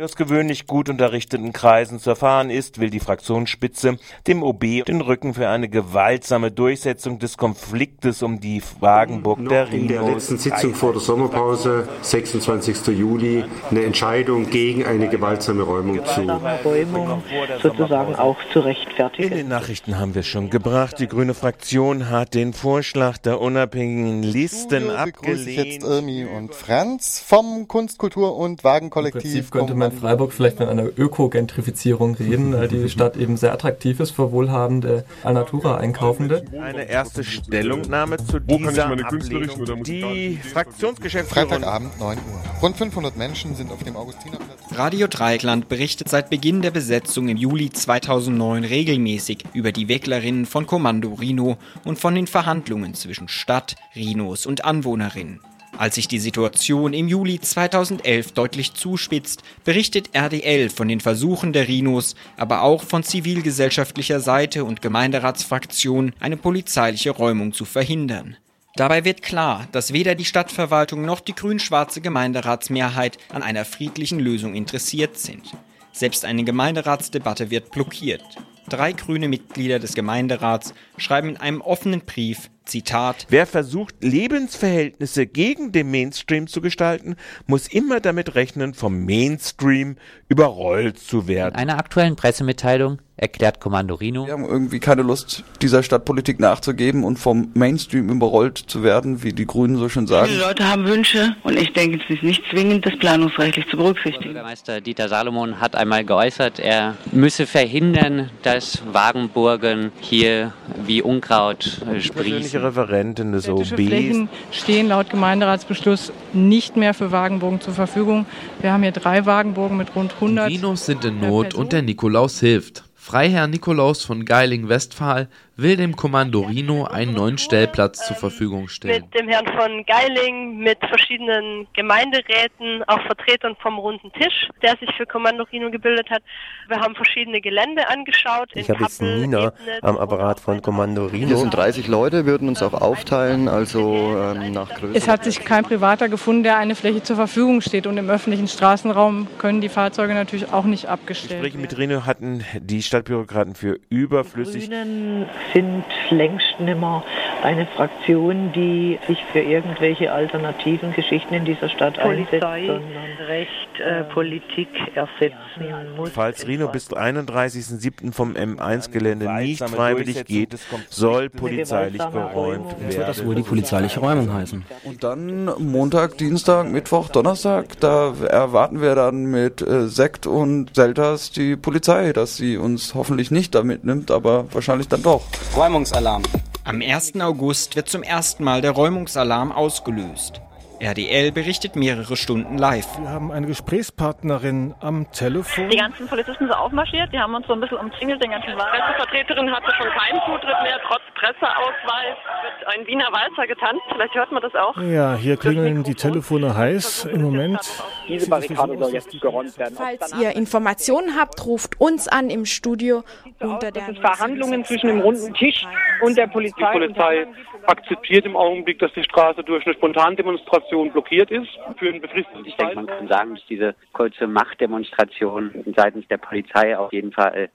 Aus gewöhnlich gut unterrichteten Kreisen zu erfahren ist, will die Fraktionsspitze dem OB den Rücken für eine gewaltsame Durchsetzung des Konfliktes um die Wagenburg der In der letzten Sitzung vor der Sommerpause, 26. Juli, eine Entscheidung gegen eine gewaltsame Räumung zu. Räumung sozusagen auch zu rechtfertigen. In den Nachrichten haben wir es schon gebracht. Die grüne Fraktion hat den Vorschlag der unabhängigen Listen ich abgelehnt. jetzt Irmi und Franz vom Kunst, Kultur und Wagenkollektiv. könnte man in Freiburg vielleicht von einer Ökogentrifizierung reden, weil die Stadt eben sehr attraktiv ist für wohlhabende Alnatura-Einkaufende. Eine erste Stellungnahme zu dieser Ablehnung. Die Fraktionsgeschäftsführung Freitagabend 9 Uhr. Rund 500 Menschen sind auf dem Augustinerplatz. Radio Dreieckland berichtet seit Beginn der Besetzung im Juli 2009 regelmäßig über die Wecklerinnen von Kommando Rhino und von den Verhandlungen zwischen Stadt, Rhinos und Anwohnerinnen. Als sich die Situation im Juli 2011 deutlich zuspitzt, berichtet RDL von den Versuchen der Rhinos, aber auch von zivilgesellschaftlicher Seite und Gemeinderatsfraktion, eine polizeiliche Räumung zu verhindern. Dabei wird klar, dass weder die Stadtverwaltung noch die grün-schwarze Gemeinderatsmehrheit an einer friedlichen Lösung interessiert sind. Selbst eine Gemeinderatsdebatte wird blockiert. Drei grüne Mitglieder des Gemeinderats schreiben in einem offenen Brief, Zitat, Wer versucht, Lebensverhältnisse gegen den Mainstream zu gestalten, muss immer damit rechnen, vom Mainstream überrollt zu werden. In einer aktuellen Pressemitteilung erklärt Kommando Rhino, Wir haben irgendwie keine Lust, dieser Stadtpolitik nachzugeben und vom Mainstream überrollt zu werden, wie die Grünen so schön sagen. Viele Leute haben Wünsche und ich denke, es ist nicht zwingend, das planungsrechtlich zu berücksichtigen. Bürgermeister Dieter Salomon hat einmal geäußert, er müsse verhindern, dass Wagenburgen hier wie Unkraut äh, sprießen. Persönliche Referentin des OBs. Flächen stehen laut Gemeinderatsbeschluss nicht mehr für Wagenburgen zur Verfügung. Wir haben hier drei Wagenburgen mit rund 100. Die Dinos sind in Not und der Nikolaus hilft. Freiherr Nikolaus von Geiling-Westphal will dem Kommando Rhino einen neuen Stellplatz zur Verfügung stellen. Mit dem Herrn von Geiling, mit verschiedenen Gemeinderäten, auch Vertretern vom runden Tisch, der sich für Kommando Rhino gebildet hat. Wir haben verschiedene Gelände angeschaut. Ich habe jetzt Nina am Apparat von Kommando Rhino. Wir sind 30 Leute, würden uns auch aufteilen, also ähm, nach Größe. Es hat sich kein Privater gefunden, der eine Fläche zur Verfügung steht. Und im öffentlichen Straßenraum können die Fahrzeuge natürlich auch nicht abgestellt Gespräche werden. mit Reno hatten die Stadtbürokraten für überflüssig. Grünen sind längst nimmer eine Fraktion, die sich für irgendwelche alternativen Geschichten in dieser Stadt einsetzt, Polizei, sondern Recht, äh, Politik ersetzen muss. Falls Reno bis zum 31.07. vom M1-Gelände nicht freiwillig geht, soll polizeilich geräumt werden. Wird das wohl die polizeiliche Räumung heißen. Und dann Montag, Dienstag, Mittwoch, Donnerstag, da erwarten wir dann mit äh, Sekt und Selters die Polizei, dass sie uns hoffentlich nicht damit nimmt, aber wahrscheinlich dann doch. Räumungsalarm. Am 1. August wird zum ersten Mal der Räumungsalarm ausgelöst. RDL berichtet mehrere Stunden live. Wir haben eine Gesprächspartnerin am Telefon. Die ganzen Polizisten sind aufmarschiert, die haben uns so ein bisschen umzingelt, den ganzen Wagen. Pressevertreterin hatte schon keinen Zutritt mehr, trotz Presseausweis. Wird ein Wiener Walzer getanzt, vielleicht hört man das auch. Ja, hier klingeln die Telefone heiß im Moment. Diese Barrikade soll jetzt geräumt werden. Falls ihr Informationen habt, ruft uns an im Studio unter der. Das sind Verhandlungen zwischen dem runden Tisch und der Polizei. Die Polizei akzeptiert im Augenblick, dass die Straße durch eine Spontandemonstration blockiert ist für einen befristeten Ich denke, man kann sagen, dass diese kurze Machtdemonstration seitens der Polizei auf jeden Fall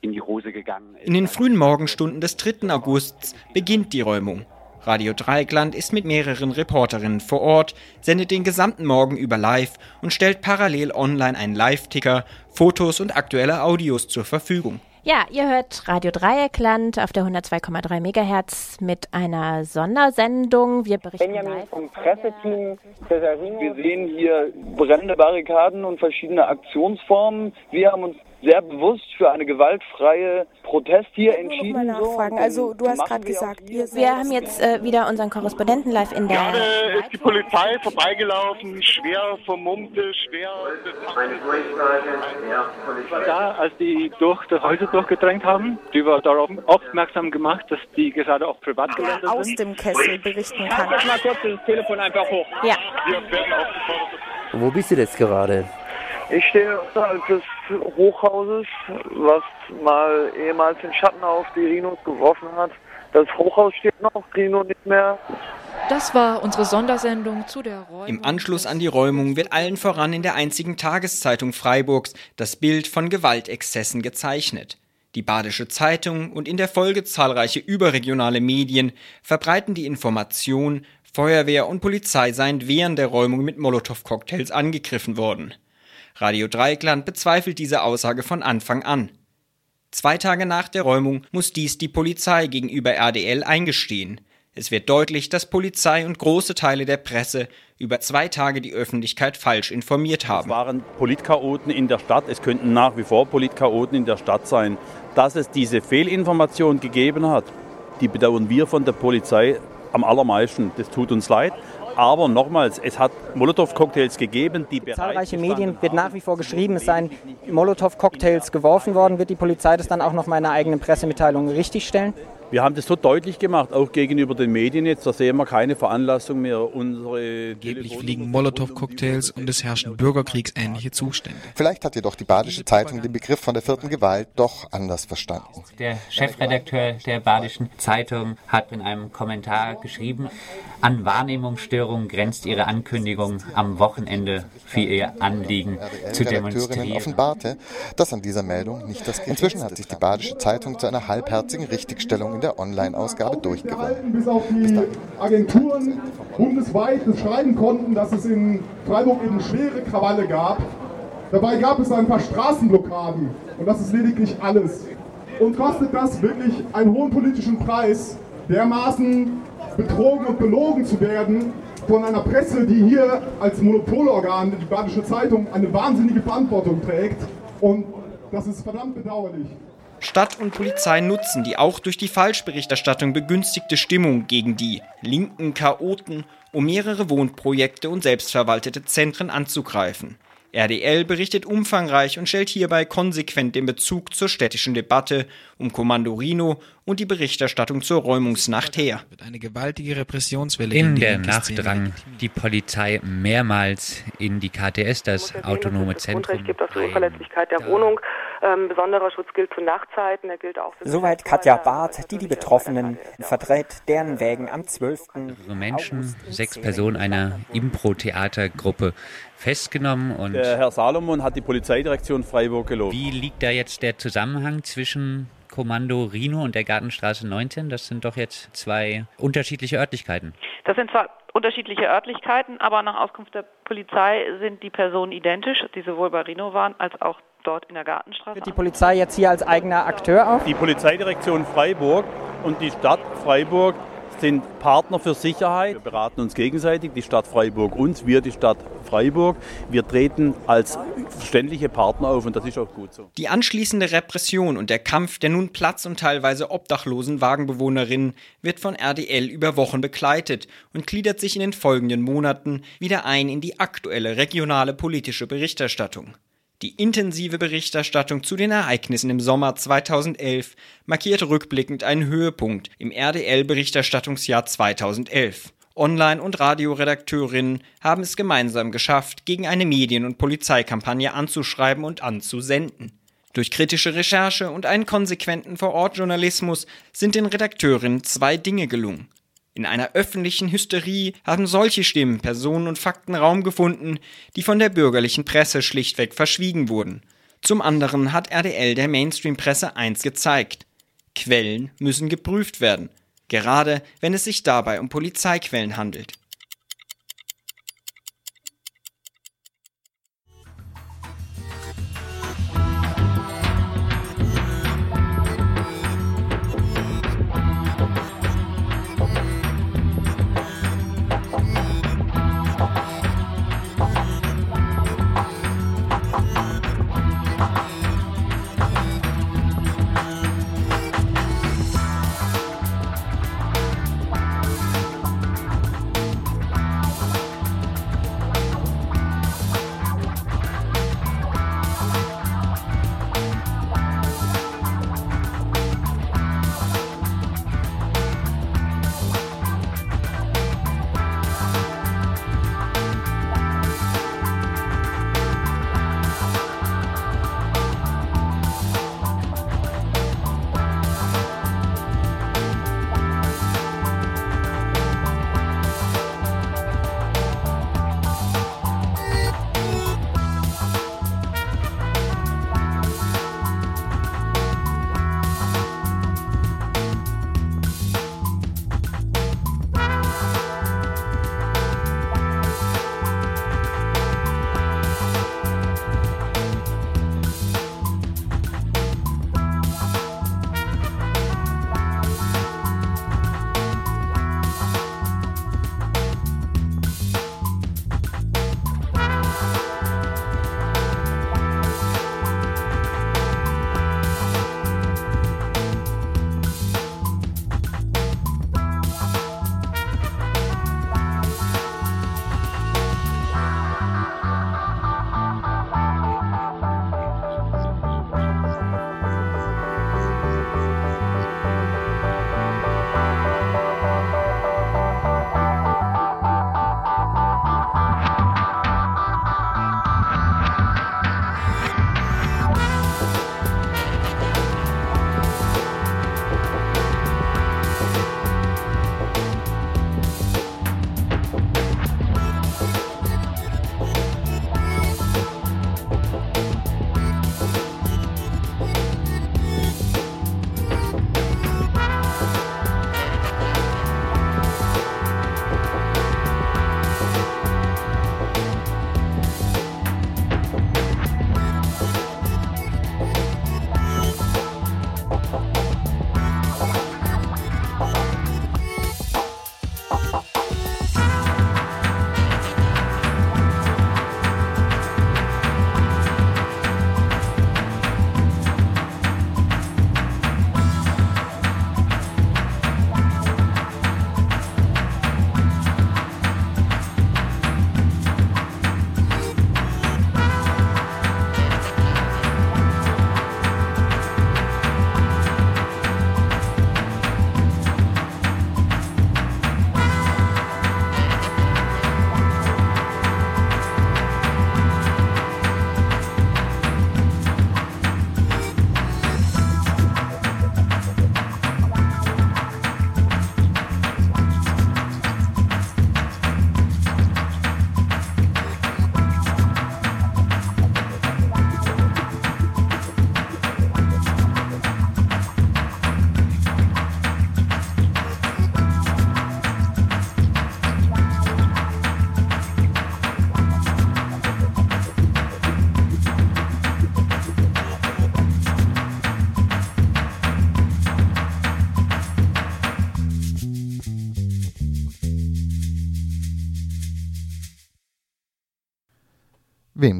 in die Hose gegangen ist. In den frühen Morgenstunden des 3. Augusts beginnt die Räumung. Radio Dreieckland ist mit mehreren Reporterinnen vor Ort, sendet den gesamten Morgen über live und stellt parallel online einen Live-Ticker, Fotos und aktuelle Audios zur Verfügung. Ja, ihr hört Radio Dreieckland auf der 102,3 Megahertz mit einer Sondersendung. Wir berichten Benjamin live. vom Presseteam Cesarino. Wir sehen hier brennende Barrikaden und verschiedene Aktionsformen. Wir haben uns sehr bewusst für eine gewaltfreie Protest hier entschieden. Mal nachfragen. Also du hast gerade gesagt, seid Wir haben jetzt äh, wieder unseren Korrespondenten live in der. Gerade ist die Polizei vorbeigelaufen, schwer vermummte, schwer der Polizei. da, als die durch die Häuser durchgedrängt haben. Die war darauf aufmerksam gemacht, dass die gerade auch Privatgelände der aus sind. dem Kessel berichten kann. Mach mal kurz das Telefon einfach hoch. Ja. Wir Wo bist du jetzt gerade? Ich stehe unterhalb des Hochhauses, was mal ehemals den Schatten auf die Rhinos geworfen hat. Das Hochhaus steht noch, Rhino nicht mehr. Das war unsere Sondersendung zu der Räumung. Im Anschluss an die Räumung wird allen voran in der einzigen Tageszeitung Freiburgs das Bild von Gewaltexzessen gezeichnet. Die Badische Zeitung und in der Folge zahlreiche überregionale Medien verbreiten die Information, Feuerwehr und Polizei seien während der Räumung mit Molotow-Cocktails angegriffen worden. Radio Dreieckland bezweifelt diese Aussage von Anfang an. Zwei Tage nach der Räumung muss dies die Polizei gegenüber RDL eingestehen. Es wird deutlich, dass Polizei und große Teile der Presse über zwei Tage die Öffentlichkeit falsch informiert Es haben. waren Politchaoten in der Stadt, es könnten nach wie vor Politchaoten in der Stadt sein. Dass es diese Fehlinformation gegeben hat, die bedauern wir von der Polizei am allermeisten. Das tut uns leid. Aber nochmals, es hat Molotow-Cocktails gegeben, die bereit Zahlreiche Medien wird nach wie vor geschrieben, es seien Molotow-Cocktails geworfen worden. Wird die Polizei das dann auch noch mal in einer eigenen Pressemitteilung richtigstellen? Wir haben das so deutlich gemacht, auch gegenüber den Medien jetzt. Da sehen wir keine Veranlassung mehr, unsere Angeblich fliegen Molotow-Cocktails und es herrschen bürgerkriegsähnliche Zustände. Vielleicht hat jedoch die Badische Zeitung den Begriff von der vierten Gewalt doch anders verstanden. Der Chefredakteur der Badischen Zeitung hat in einem Kommentar geschrieben, an Wahrnehmungsstörungen grenzt ihre Ankündigung, am Wochenende für ihr Anliegen zu Redakteurin demonstrieren. offenbarte, dass an dieser Meldung nicht das Inzwischen hat sich die Badische Zeitung zu einer halbherzigen Richtigstellung in der Online-Ausgabe durchgerungen. bis auf die Agenturen bundesweit beschreiben konnten, dass es in Freiburg eben schwere Krawalle gab. Dabei gab es ein paar Straßenblockaden und das ist lediglich alles. Und kostet das wirklich einen hohen politischen Preis, dermaßen betrogen und belogen zu werden von einer Presse, die hier als Monopolorgan, die Badische Zeitung, eine wahnsinnige Verantwortung trägt. Und das ist verdammt bedauerlich. Stadt und Polizei nutzen die auch durch die Falschberichterstattung begünstigte Stimmung gegen die linken Chaoten, um mehrere Wohnprojekte und selbstverwaltete Zentren anzugreifen. RDL berichtet umfangreich und stellt hierbei konsequent den Bezug zur städtischen Debatte um Kommando Rino und die Berichterstattung zur Räumungsnacht her. Eine gewaltige Repressionswelle In der Nacht Szene drang die Polizei mehrmals in die KTS, das autonome Zentrum. Grundrecht gibt auf die Unverletzlichkeit der Wohnung. Ähm, besonderer Schutz gilt zu Nachtzeiten, er gilt auch für Soweit Katja Barth, die die Betroffenen vertritt, deren Wägen am 12. Mehrere Menschen, sechs Personen einer Impro-Theatergruppe festgenommen und Der Herr Salomon hat die Polizeidirektion Freiburg gelobt. wie liegt da jetzt der Zusammenhang zwischen Kommando Rino und der Gartenstraße 19? Das sind doch jetzt zwei unterschiedliche Örtlichkeiten. Das sind zwar unterschiedliche Örtlichkeiten, aber nach Auskunft der Polizei sind die Personen identisch, die sowohl bei Rino waren als auch dort in der Gartenstraße. Tritt die Polizei jetzt hier als eigener Akteur auf? Die Polizeidirektion Freiburg und die Stadt Freiburg sind Partner für Sicherheit. Wir beraten uns gegenseitig, die Stadt Freiburg uns, wir die Stadt Freiburg. Wir treten als verständliche Partner auf und das ist auch gut so. Die anschließende Repression und der Kampf der nun Platz- und teilweise obdachlosen Wagenbewohnerinnen wird von RDL über Wochen begleitet und gliedert sich in den folgenden Monaten wieder ein in die aktuelle regionale politische Berichterstattung. Die intensive Berichterstattung zu den Ereignissen im Sommer 2011 markiert rückblickend einen Höhepunkt im RDL-Berichterstattungsjahr 2011. Online- und Radioredakteurinnen haben es gemeinsam geschafft, gegen eine Medien- und Polizeikampagne anzuschreiben und anzusenden. Durch kritische Recherche und einen konsequenten Vorortjournalismus sind den Redakteurinnen zwei Dinge gelungen. In einer öffentlichen Hysterie haben solche Stimmen, Personen und Fakten Raum gefunden, die von der bürgerlichen Presse schlichtweg verschwiegen wurden. Zum anderen hat RDL der Mainstream-Presse eins gezeigt. Quellen müssen geprüft werden, gerade wenn es sich dabei um Polizeiquellen handelt.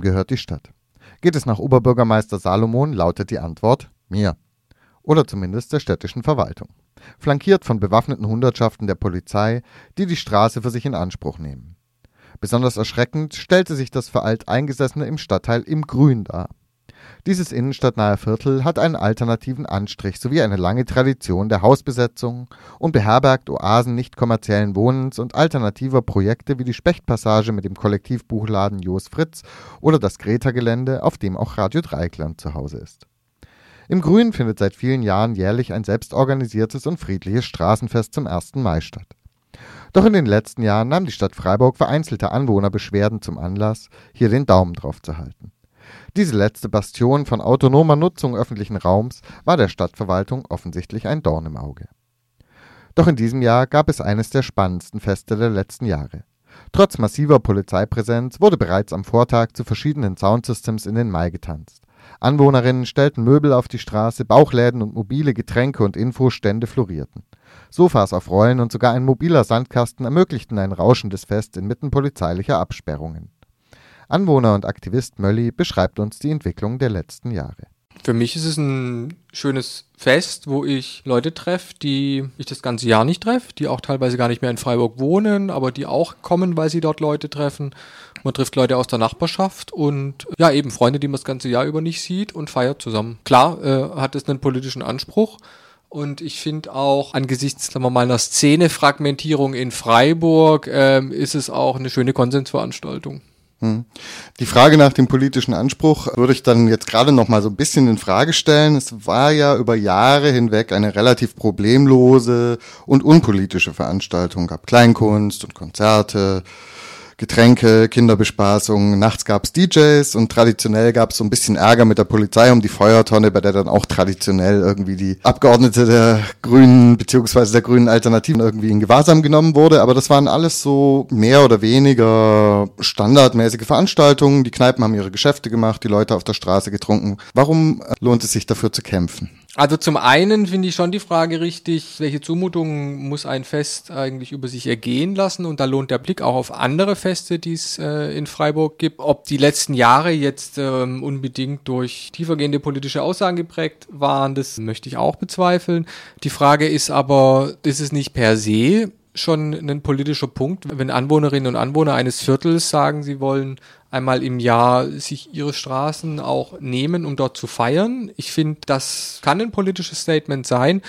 Gehört die Stadt? Geht es nach Oberbürgermeister Salomon, lautet die Antwort mir. Oder zumindest der städtischen Verwaltung. Flankiert von bewaffneten Hundertschaften der Polizei, die die Straße für sich in Anspruch nehmen. Besonders erschreckend stellte sich das für Alteingesessene im Stadtteil im Grün dar. Dieses innenstadtnahe Viertel hat einen alternativen Anstrich sowie eine lange Tradition der Hausbesetzung und beherbergt Oasen nicht kommerziellen Wohnens und alternativer Projekte wie die Spechtpassage mit dem Kollektivbuchladen Jos Fritz oder das Greta-Gelände, auf dem auch Radio Dreieckland zu Hause ist. Im Grün findet seit vielen Jahren jährlich ein selbstorganisiertes und friedliches Straßenfest zum 1. Mai statt. Doch in den letzten Jahren nahm die Stadt Freiburg vereinzelte Anwohnerbeschwerden zum Anlass, hier den Daumen drauf zu halten. Diese letzte Bastion von autonomer Nutzung öffentlichen Raums war der Stadtverwaltung offensichtlich ein Dorn im Auge. Doch in diesem Jahr gab es eines der spannendsten Feste der letzten Jahre. Trotz massiver Polizeipräsenz wurde bereits am Vortag zu verschiedenen Soundsystems in den Mai getanzt. Anwohnerinnen stellten Möbel auf die Straße, Bauchläden und mobile Getränke und Infostände florierten. Sofas auf Rollen und sogar ein mobiler Sandkasten ermöglichten ein rauschendes Fest inmitten polizeilicher Absperrungen. Anwohner und Aktivist Mölli beschreibt uns die Entwicklung der letzten Jahre. Für mich ist es ein schönes Fest, wo ich Leute treffe, die ich das ganze Jahr nicht treffe, die auch teilweise gar nicht mehr in Freiburg wohnen, aber die auch kommen, weil sie dort Leute treffen. Man trifft Leute aus der Nachbarschaft und ja, eben Freunde, die man das ganze Jahr über nicht sieht und feiert zusammen. Klar äh, hat es einen politischen Anspruch. Und ich finde auch angesichts, sagen wir mal, einer Szenefragmentierung in Freiburg ähm, ist es auch eine schöne Konsensveranstaltung. Hm. Die Frage nach dem politischen Anspruch würde ich dann jetzt gerade noch mal so ein bisschen in Frage stellen. Es war ja über Jahre hinweg eine relativ problemlose und unpolitische Veranstaltung. Gab Kleinkunst und Konzerte, Getränke, Kinderbespaßung. Nachts gab's DJs und traditionell gab's so ein bisschen Ärger mit der Polizei um die Feuertonne, bei der dann auch traditionell irgendwie die Abgeordnete der Grünen beziehungsweise der Grünen Alternativen irgendwie in Gewahrsam genommen wurde. Aber das waren alles so mehr oder weniger standardmäßige Veranstaltungen. Die Kneipen haben ihre Geschäfte gemacht, die Leute auf der Straße getrunken. Warum lohnt es sich dafür zu kämpfen? Also zum einen finde ich schon die Frage richtig, welche Zumutungen muss ein Fest eigentlich über sich ergehen lassen? Und da lohnt der Blick auch auf andere Feste, die es äh, in Freiburg gibt. Ob die letzten Jahre jetzt ähm, unbedingt durch tiefergehende politische Aussagen geprägt waren, das möchte ich auch bezweifeln. Die Frage ist aber, ist es nicht per se schon ein politischer Punkt, wenn Anwohnerinnen und Anwohner eines Viertels sagen, sie wollen einmal im Jahr sich ihre Straßen auch nehmen, um dort zu feiern. Ich finde, das kann ein politisches Statement sein.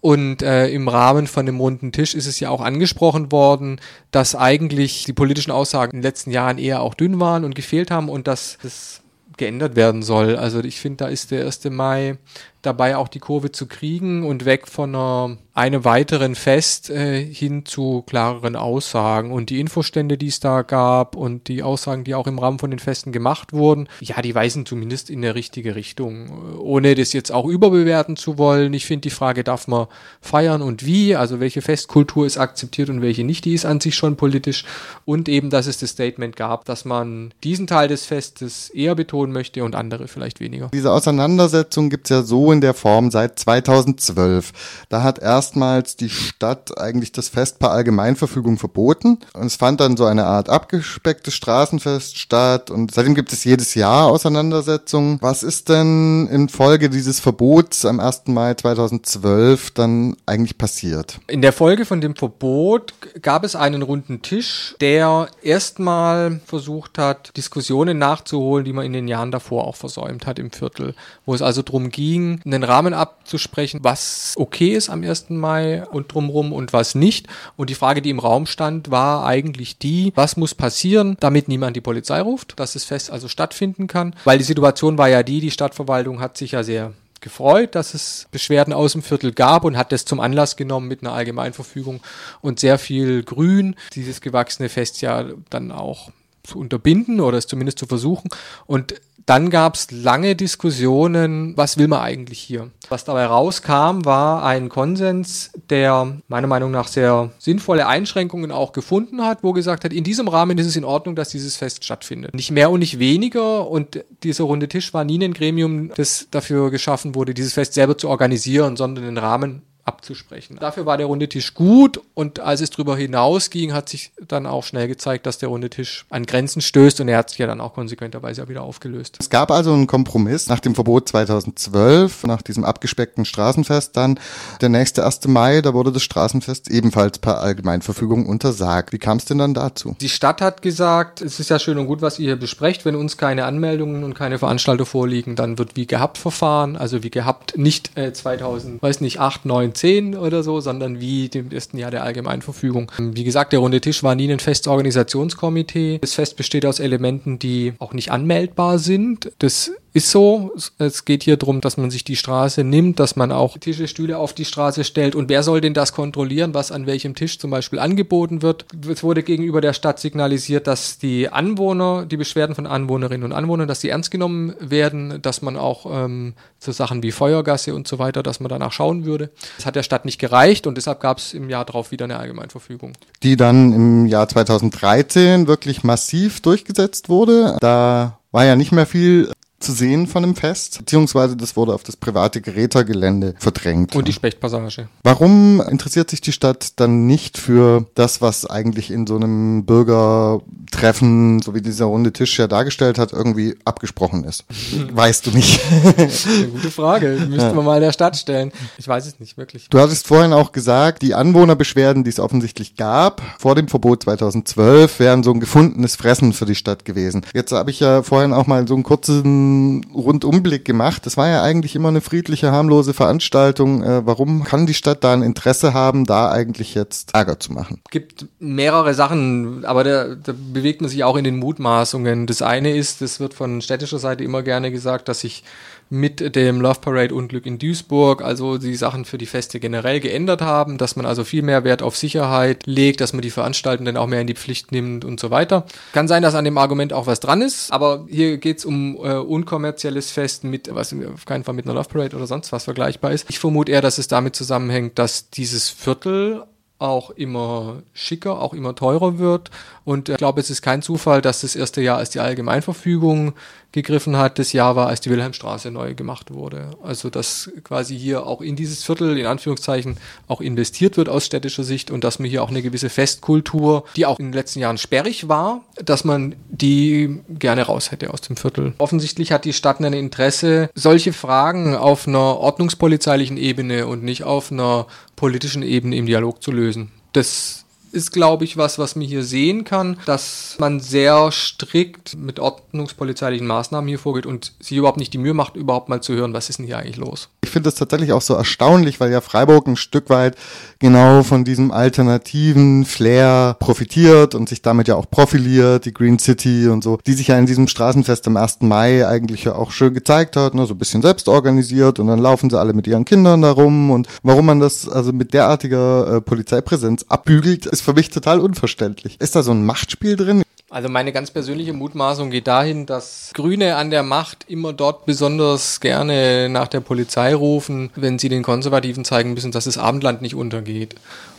Und äh, im Rahmen von dem runden Tisch ist es ja auch angesprochen worden, dass eigentlich die politischen Aussagen in den letzten Jahren eher auch dünn waren und gefehlt haben und dass das geändert werden soll. Also ich finde, da ist der 1. Mai dabei, auch die Kurve zu kriegen und weg von einer, einem weiteren Fest äh, hin zu klareren Aussagen. Und die Infostände, die es da gab und die Aussagen, die auch im Rahmen von den Festen gemacht wurden, ja, die weisen zumindest in der richtige Richtung. Ohne das jetzt auch überbewerten zu wollen. Ich finde die Frage, darf man feiern und wie? Also welche Festkultur ist akzeptiert und welche nicht, die ist an sich schon politisch. Und eben, dass es das Statement gab, dass man diesen Teil des Festes eher betonen möchte und andere vielleicht weniger. Diese Auseinandersetzung gibt es ja so der Form seit 2012. Da hat erstmals die Stadt eigentlich das Fest per Allgemeinverfügung verboten. Und es fand dann so eine Art abgespecktes Straßenfest statt. Und seitdem gibt es jedes Jahr Auseinandersetzungen. Was ist denn infolge dieses Verbots am 1. Mai 2012 dann eigentlich passiert? In der Folge von dem Verbot gab es einen runden Tisch, der erstmal versucht hat, Diskussionen nachzuholen, die man in den Jahren davor auch versäumt hat im Viertel, wo es also darum ging, einen Rahmen abzusprechen, was okay ist am 1. Mai und drumrum und was nicht. Und die Frage, die im Raum stand, war eigentlich die, was muss passieren, damit niemand die Polizei ruft, dass das Fest also stattfinden kann. Weil die Situation war ja die, die Stadtverwaltung hat sich ja sehr gefreut, dass es Beschwerden aus dem Viertel gab und hat das zum Anlass genommen mit einer Allgemeinverfügung und sehr viel Grün, dieses gewachsene Fest ja dann auch zu unterbinden oder es zumindest zu versuchen. Und dann gab es lange Diskussionen, was will man eigentlich hier? Was dabei rauskam, war ein Konsens, der meiner Meinung nach sehr sinnvolle Einschränkungen auch gefunden hat, wo gesagt hat, in diesem Rahmen ist es in Ordnung, dass dieses Fest stattfindet. Nicht mehr und nicht weniger und dieser runde Tisch war nie ein Gremium, das dafür geschaffen wurde, dieses Fest selber zu organisieren, sondern den Rahmen abzusprechen. Dafür war der runde Tisch gut und als es darüber hinausging, hat sich dann auch schnell gezeigt, dass der runde Tisch an Grenzen stößt und er hat sich ja dann auch konsequenterweise wieder aufgelöst. Es gab also einen Kompromiss nach dem Verbot 2012, nach diesem abgespeckten Straßenfest dann. Der nächste 1. Mai, da wurde das Straßenfest ebenfalls per Allgemeinverfügung untersagt. Wie kam es denn dann dazu? Die Stadt hat gesagt, es ist ja schön und gut, was ihr hier besprecht. Wenn uns keine Anmeldungen und keine Veranstalter vorliegen, dann wird wie gehabt verfahren. Also wie gehabt nicht äh, 2000, weiß nicht, 8, 9, 10 oder so, sondern wie dem ersten Jahr der Allgemeinverfügung. Wie gesagt, der runde Tisch war nie ein festes Organisationskomitee. Das Fest besteht aus Elementen, die auch nicht anmeldbar sind. Das ist so. Es geht hier darum, dass man sich die Straße nimmt, dass man auch Tische, Stühle auf die Straße stellt. Und wer soll denn das kontrollieren, was an welchem Tisch zum Beispiel angeboten wird? Es wurde gegenüber der Stadt signalisiert, dass die Anwohner, die Beschwerden von Anwohnerinnen und Anwohnern, dass sie ernst genommen werden, dass man auch ähm, so Sachen wie Feuergasse und so weiter, dass man danach schauen würde. Das hat der Stadt nicht gereicht und deshalb gab es im Jahr darauf wieder eine Allgemeinverfügung. Die dann im Jahr 2013 wirklich massiv durchgesetzt wurde. Da war ja nicht mehr viel zu sehen von dem Fest, beziehungsweise das wurde auf das private Gerätergelände verdrängt. Und die Spechtpassage. Warum interessiert sich die Stadt dann nicht für das, was eigentlich in so einem Bürgertreffen, so wie dieser runde Tisch ja dargestellt hat, irgendwie abgesprochen ist? weißt du nicht. Eine gute Frage. Müssten ja. wir mal der Stadt stellen. Ich weiß es nicht wirklich. Du hattest vorhin auch gesagt, die Anwohnerbeschwerden, die es offensichtlich gab, vor dem Verbot 2012, wären so ein gefundenes Fressen für die Stadt gewesen. Jetzt habe ich ja vorhin auch mal so einen kurzen Rundumblick gemacht. Das war ja eigentlich immer eine friedliche, harmlose Veranstaltung. Äh, warum kann die Stadt da ein Interesse haben, da eigentlich jetzt Ärger zu machen? Es gibt mehrere Sachen, aber da, da bewegt man sich auch in den Mutmaßungen. Das eine ist, das wird von städtischer Seite immer gerne gesagt, dass sich mit dem Love Parade Unglück in Duisburg, also die Sachen für die Feste generell geändert haben, dass man also viel mehr Wert auf Sicherheit legt, dass man die Veranstaltenden auch mehr in die Pflicht nimmt und so weiter. Kann sein, dass an dem Argument auch was dran ist, aber hier geht's um äh, unkommerzielles Fest mit, was auf keinen Fall mit einer Love Parade oder sonst was vergleichbar ist. Ich vermute eher, dass es damit zusammenhängt, dass dieses Viertel auch immer schicker, auch immer teurer wird. Und ich glaube, es ist kein Zufall, dass das erste Jahr, als die Allgemeinverfügung gegriffen hat, das Jahr war, als die Wilhelmstraße neu gemacht wurde. Also dass quasi hier auch in dieses Viertel, in Anführungszeichen, auch investiert wird aus städtischer Sicht und dass man hier auch eine gewisse Festkultur, die auch in den letzten Jahren sperrig war, dass man die gerne raus hätte aus dem Viertel. Offensichtlich hat die Stadt ein Interesse, solche Fragen auf einer ordnungspolizeilichen Ebene und nicht auf einer politischen Ebene im Dialog zu lösen. Das ist, glaube ich, was, was man hier sehen kann, dass man sehr strikt mit ordnungspolizeilichen Maßnahmen hier vorgeht und sich überhaupt nicht die Mühe macht, überhaupt mal zu hören, was ist denn hier eigentlich los. Ich finde das tatsächlich auch so erstaunlich, weil ja Freiburg ein Stück weit genau von diesem alternativen Flair profitiert und sich damit ja auch profiliert, die Green City und so, die sich ja in diesem Straßenfest am 1. Mai eigentlich ja auch schön gezeigt hat, ne, so ein bisschen selbst organisiert und dann laufen sie alle mit ihren Kindern da rum und warum man das also mit derartiger äh, Polizeipräsenz abbügelt, ist für mich total unverständlich. Ist da so ein Machtspiel drin? Also meine ganz persönliche Mutmaßung geht dahin, dass Grüne an der Macht immer dort besonders gerne nach der Polizei rufen, wenn sie den Konservativen zeigen müssen, dass das Abendland nicht untergeht.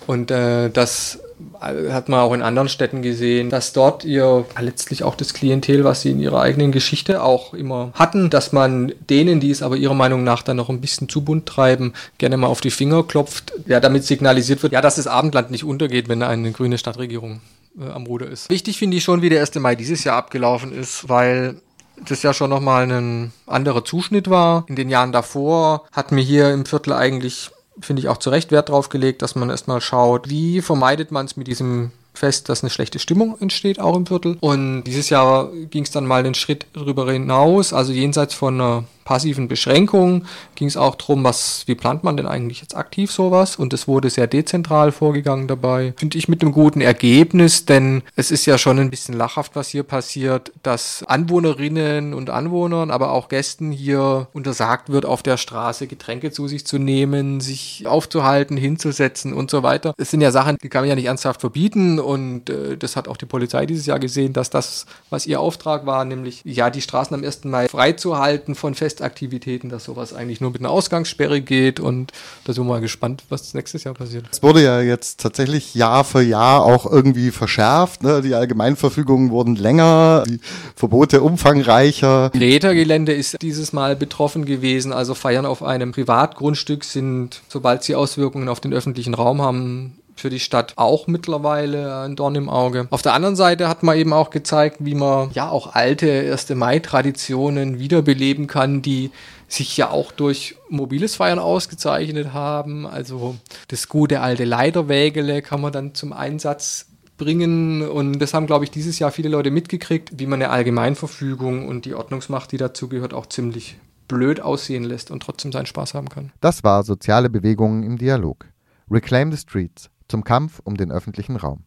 Und äh, das hat man auch in anderen Städten gesehen, dass dort ihr letztlich auch das Klientel, was sie in ihrer eigenen Geschichte auch immer hatten, dass man denen, die es aber ihrer Meinung nach dann noch ein bisschen zu bunt treiben, gerne mal auf die Finger klopft, ja, damit signalisiert wird, ja, dass das Abendland nicht untergeht, wenn eine grüne Stadtregierung äh, am Ruder ist. Wichtig finde ich schon, wie der 1. Mai dieses Jahr abgelaufen ist, weil das ja schon nochmal ein anderer Zuschnitt war. In den Jahren davor hat mir hier im Viertel eigentlich, finde ich, auch zu Recht Wert drauf gelegt, dass man erstmal schaut, wie vermeidet man es mit diesem fest, dass eine schlechte Stimmung entsteht, auch im Viertel. Und dieses Jahr ging es dann mal einen Schritt darüber hinaus, also jenseits von einer passiven Beschränkung ging es auch darum, was, wie plant man denn eigentlich jetzt aktiv sowas? Und es wurde sehr dezentral vorgegangen dabei. Finde ich mit einem guten Ergebnis, denn es ist ja schon ein bisschen lachhaft, was hier passiert, dass Anwohnerinnen und Anwohnern, aber auch Gästen hier untersagt wird, auf der Straße Getränke zu sich zu nehmen, sich aufzuhalten, hinzusetzen und so weiter. Es sind ja Sachen, die kann man ja nicht ernsthaft verbieten und äh, das hat auch die Polizei dieses Jahr gesehen, dass das, was ihr Auftrag war, nämlich ja die Straßen am 1. Mai freizuhalten von Fest Festaktivitäten, dass sowas eigentlich nur mit einer Ausgangssperre geht und da sind wir mal gespannt, was nächstes Jahr passiert. Es wurde ja jetzt tatsächlich Jahr für Jahr auch irgendwie verschärft. Ne? Die Allgemeinverfügungen wurden länger, die Verbote umfangreicher. Rädergelände ist dieses Mal betroffen gewesen. Also Feiern auf einem Privatgrundstück sind, sobald sie Auswirkungen auf den öffentlichen Raum haben, für die Stadt auch mittlerweile ein Dorn im Auge. Auf der anderen Seite hat man eben auch gezeigt, wie man ja auch alte 1. Mai-Traditionen wiederbeleben kann, die sich ja auch durch mobiles Feiern ausgezeichnet haben. Also das gute alte Leiterwägele kann man dann zum Einsatz bringen. Und das haben, glaube ich, dieses Jahr viele Leute mitgekriegt, wie man eine Allgemeinverfügung und die Ordnungsmacht, die dazugehört, auch ziemlich blöd aussehen lässt und trotzdem seinen Spaß haben kann. Das war Soziale Bewegungen im Dialog. Reclaim the Streets zum Kampf um den öffentlichen Raum.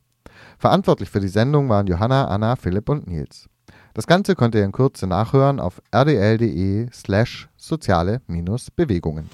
Verantwortlich für die Sendung waren Johanna, Anna, Philipp und Nils. Das Ganze könnt ihr in Kürze nachhören auf rdl.de slash soziale-bewegungen.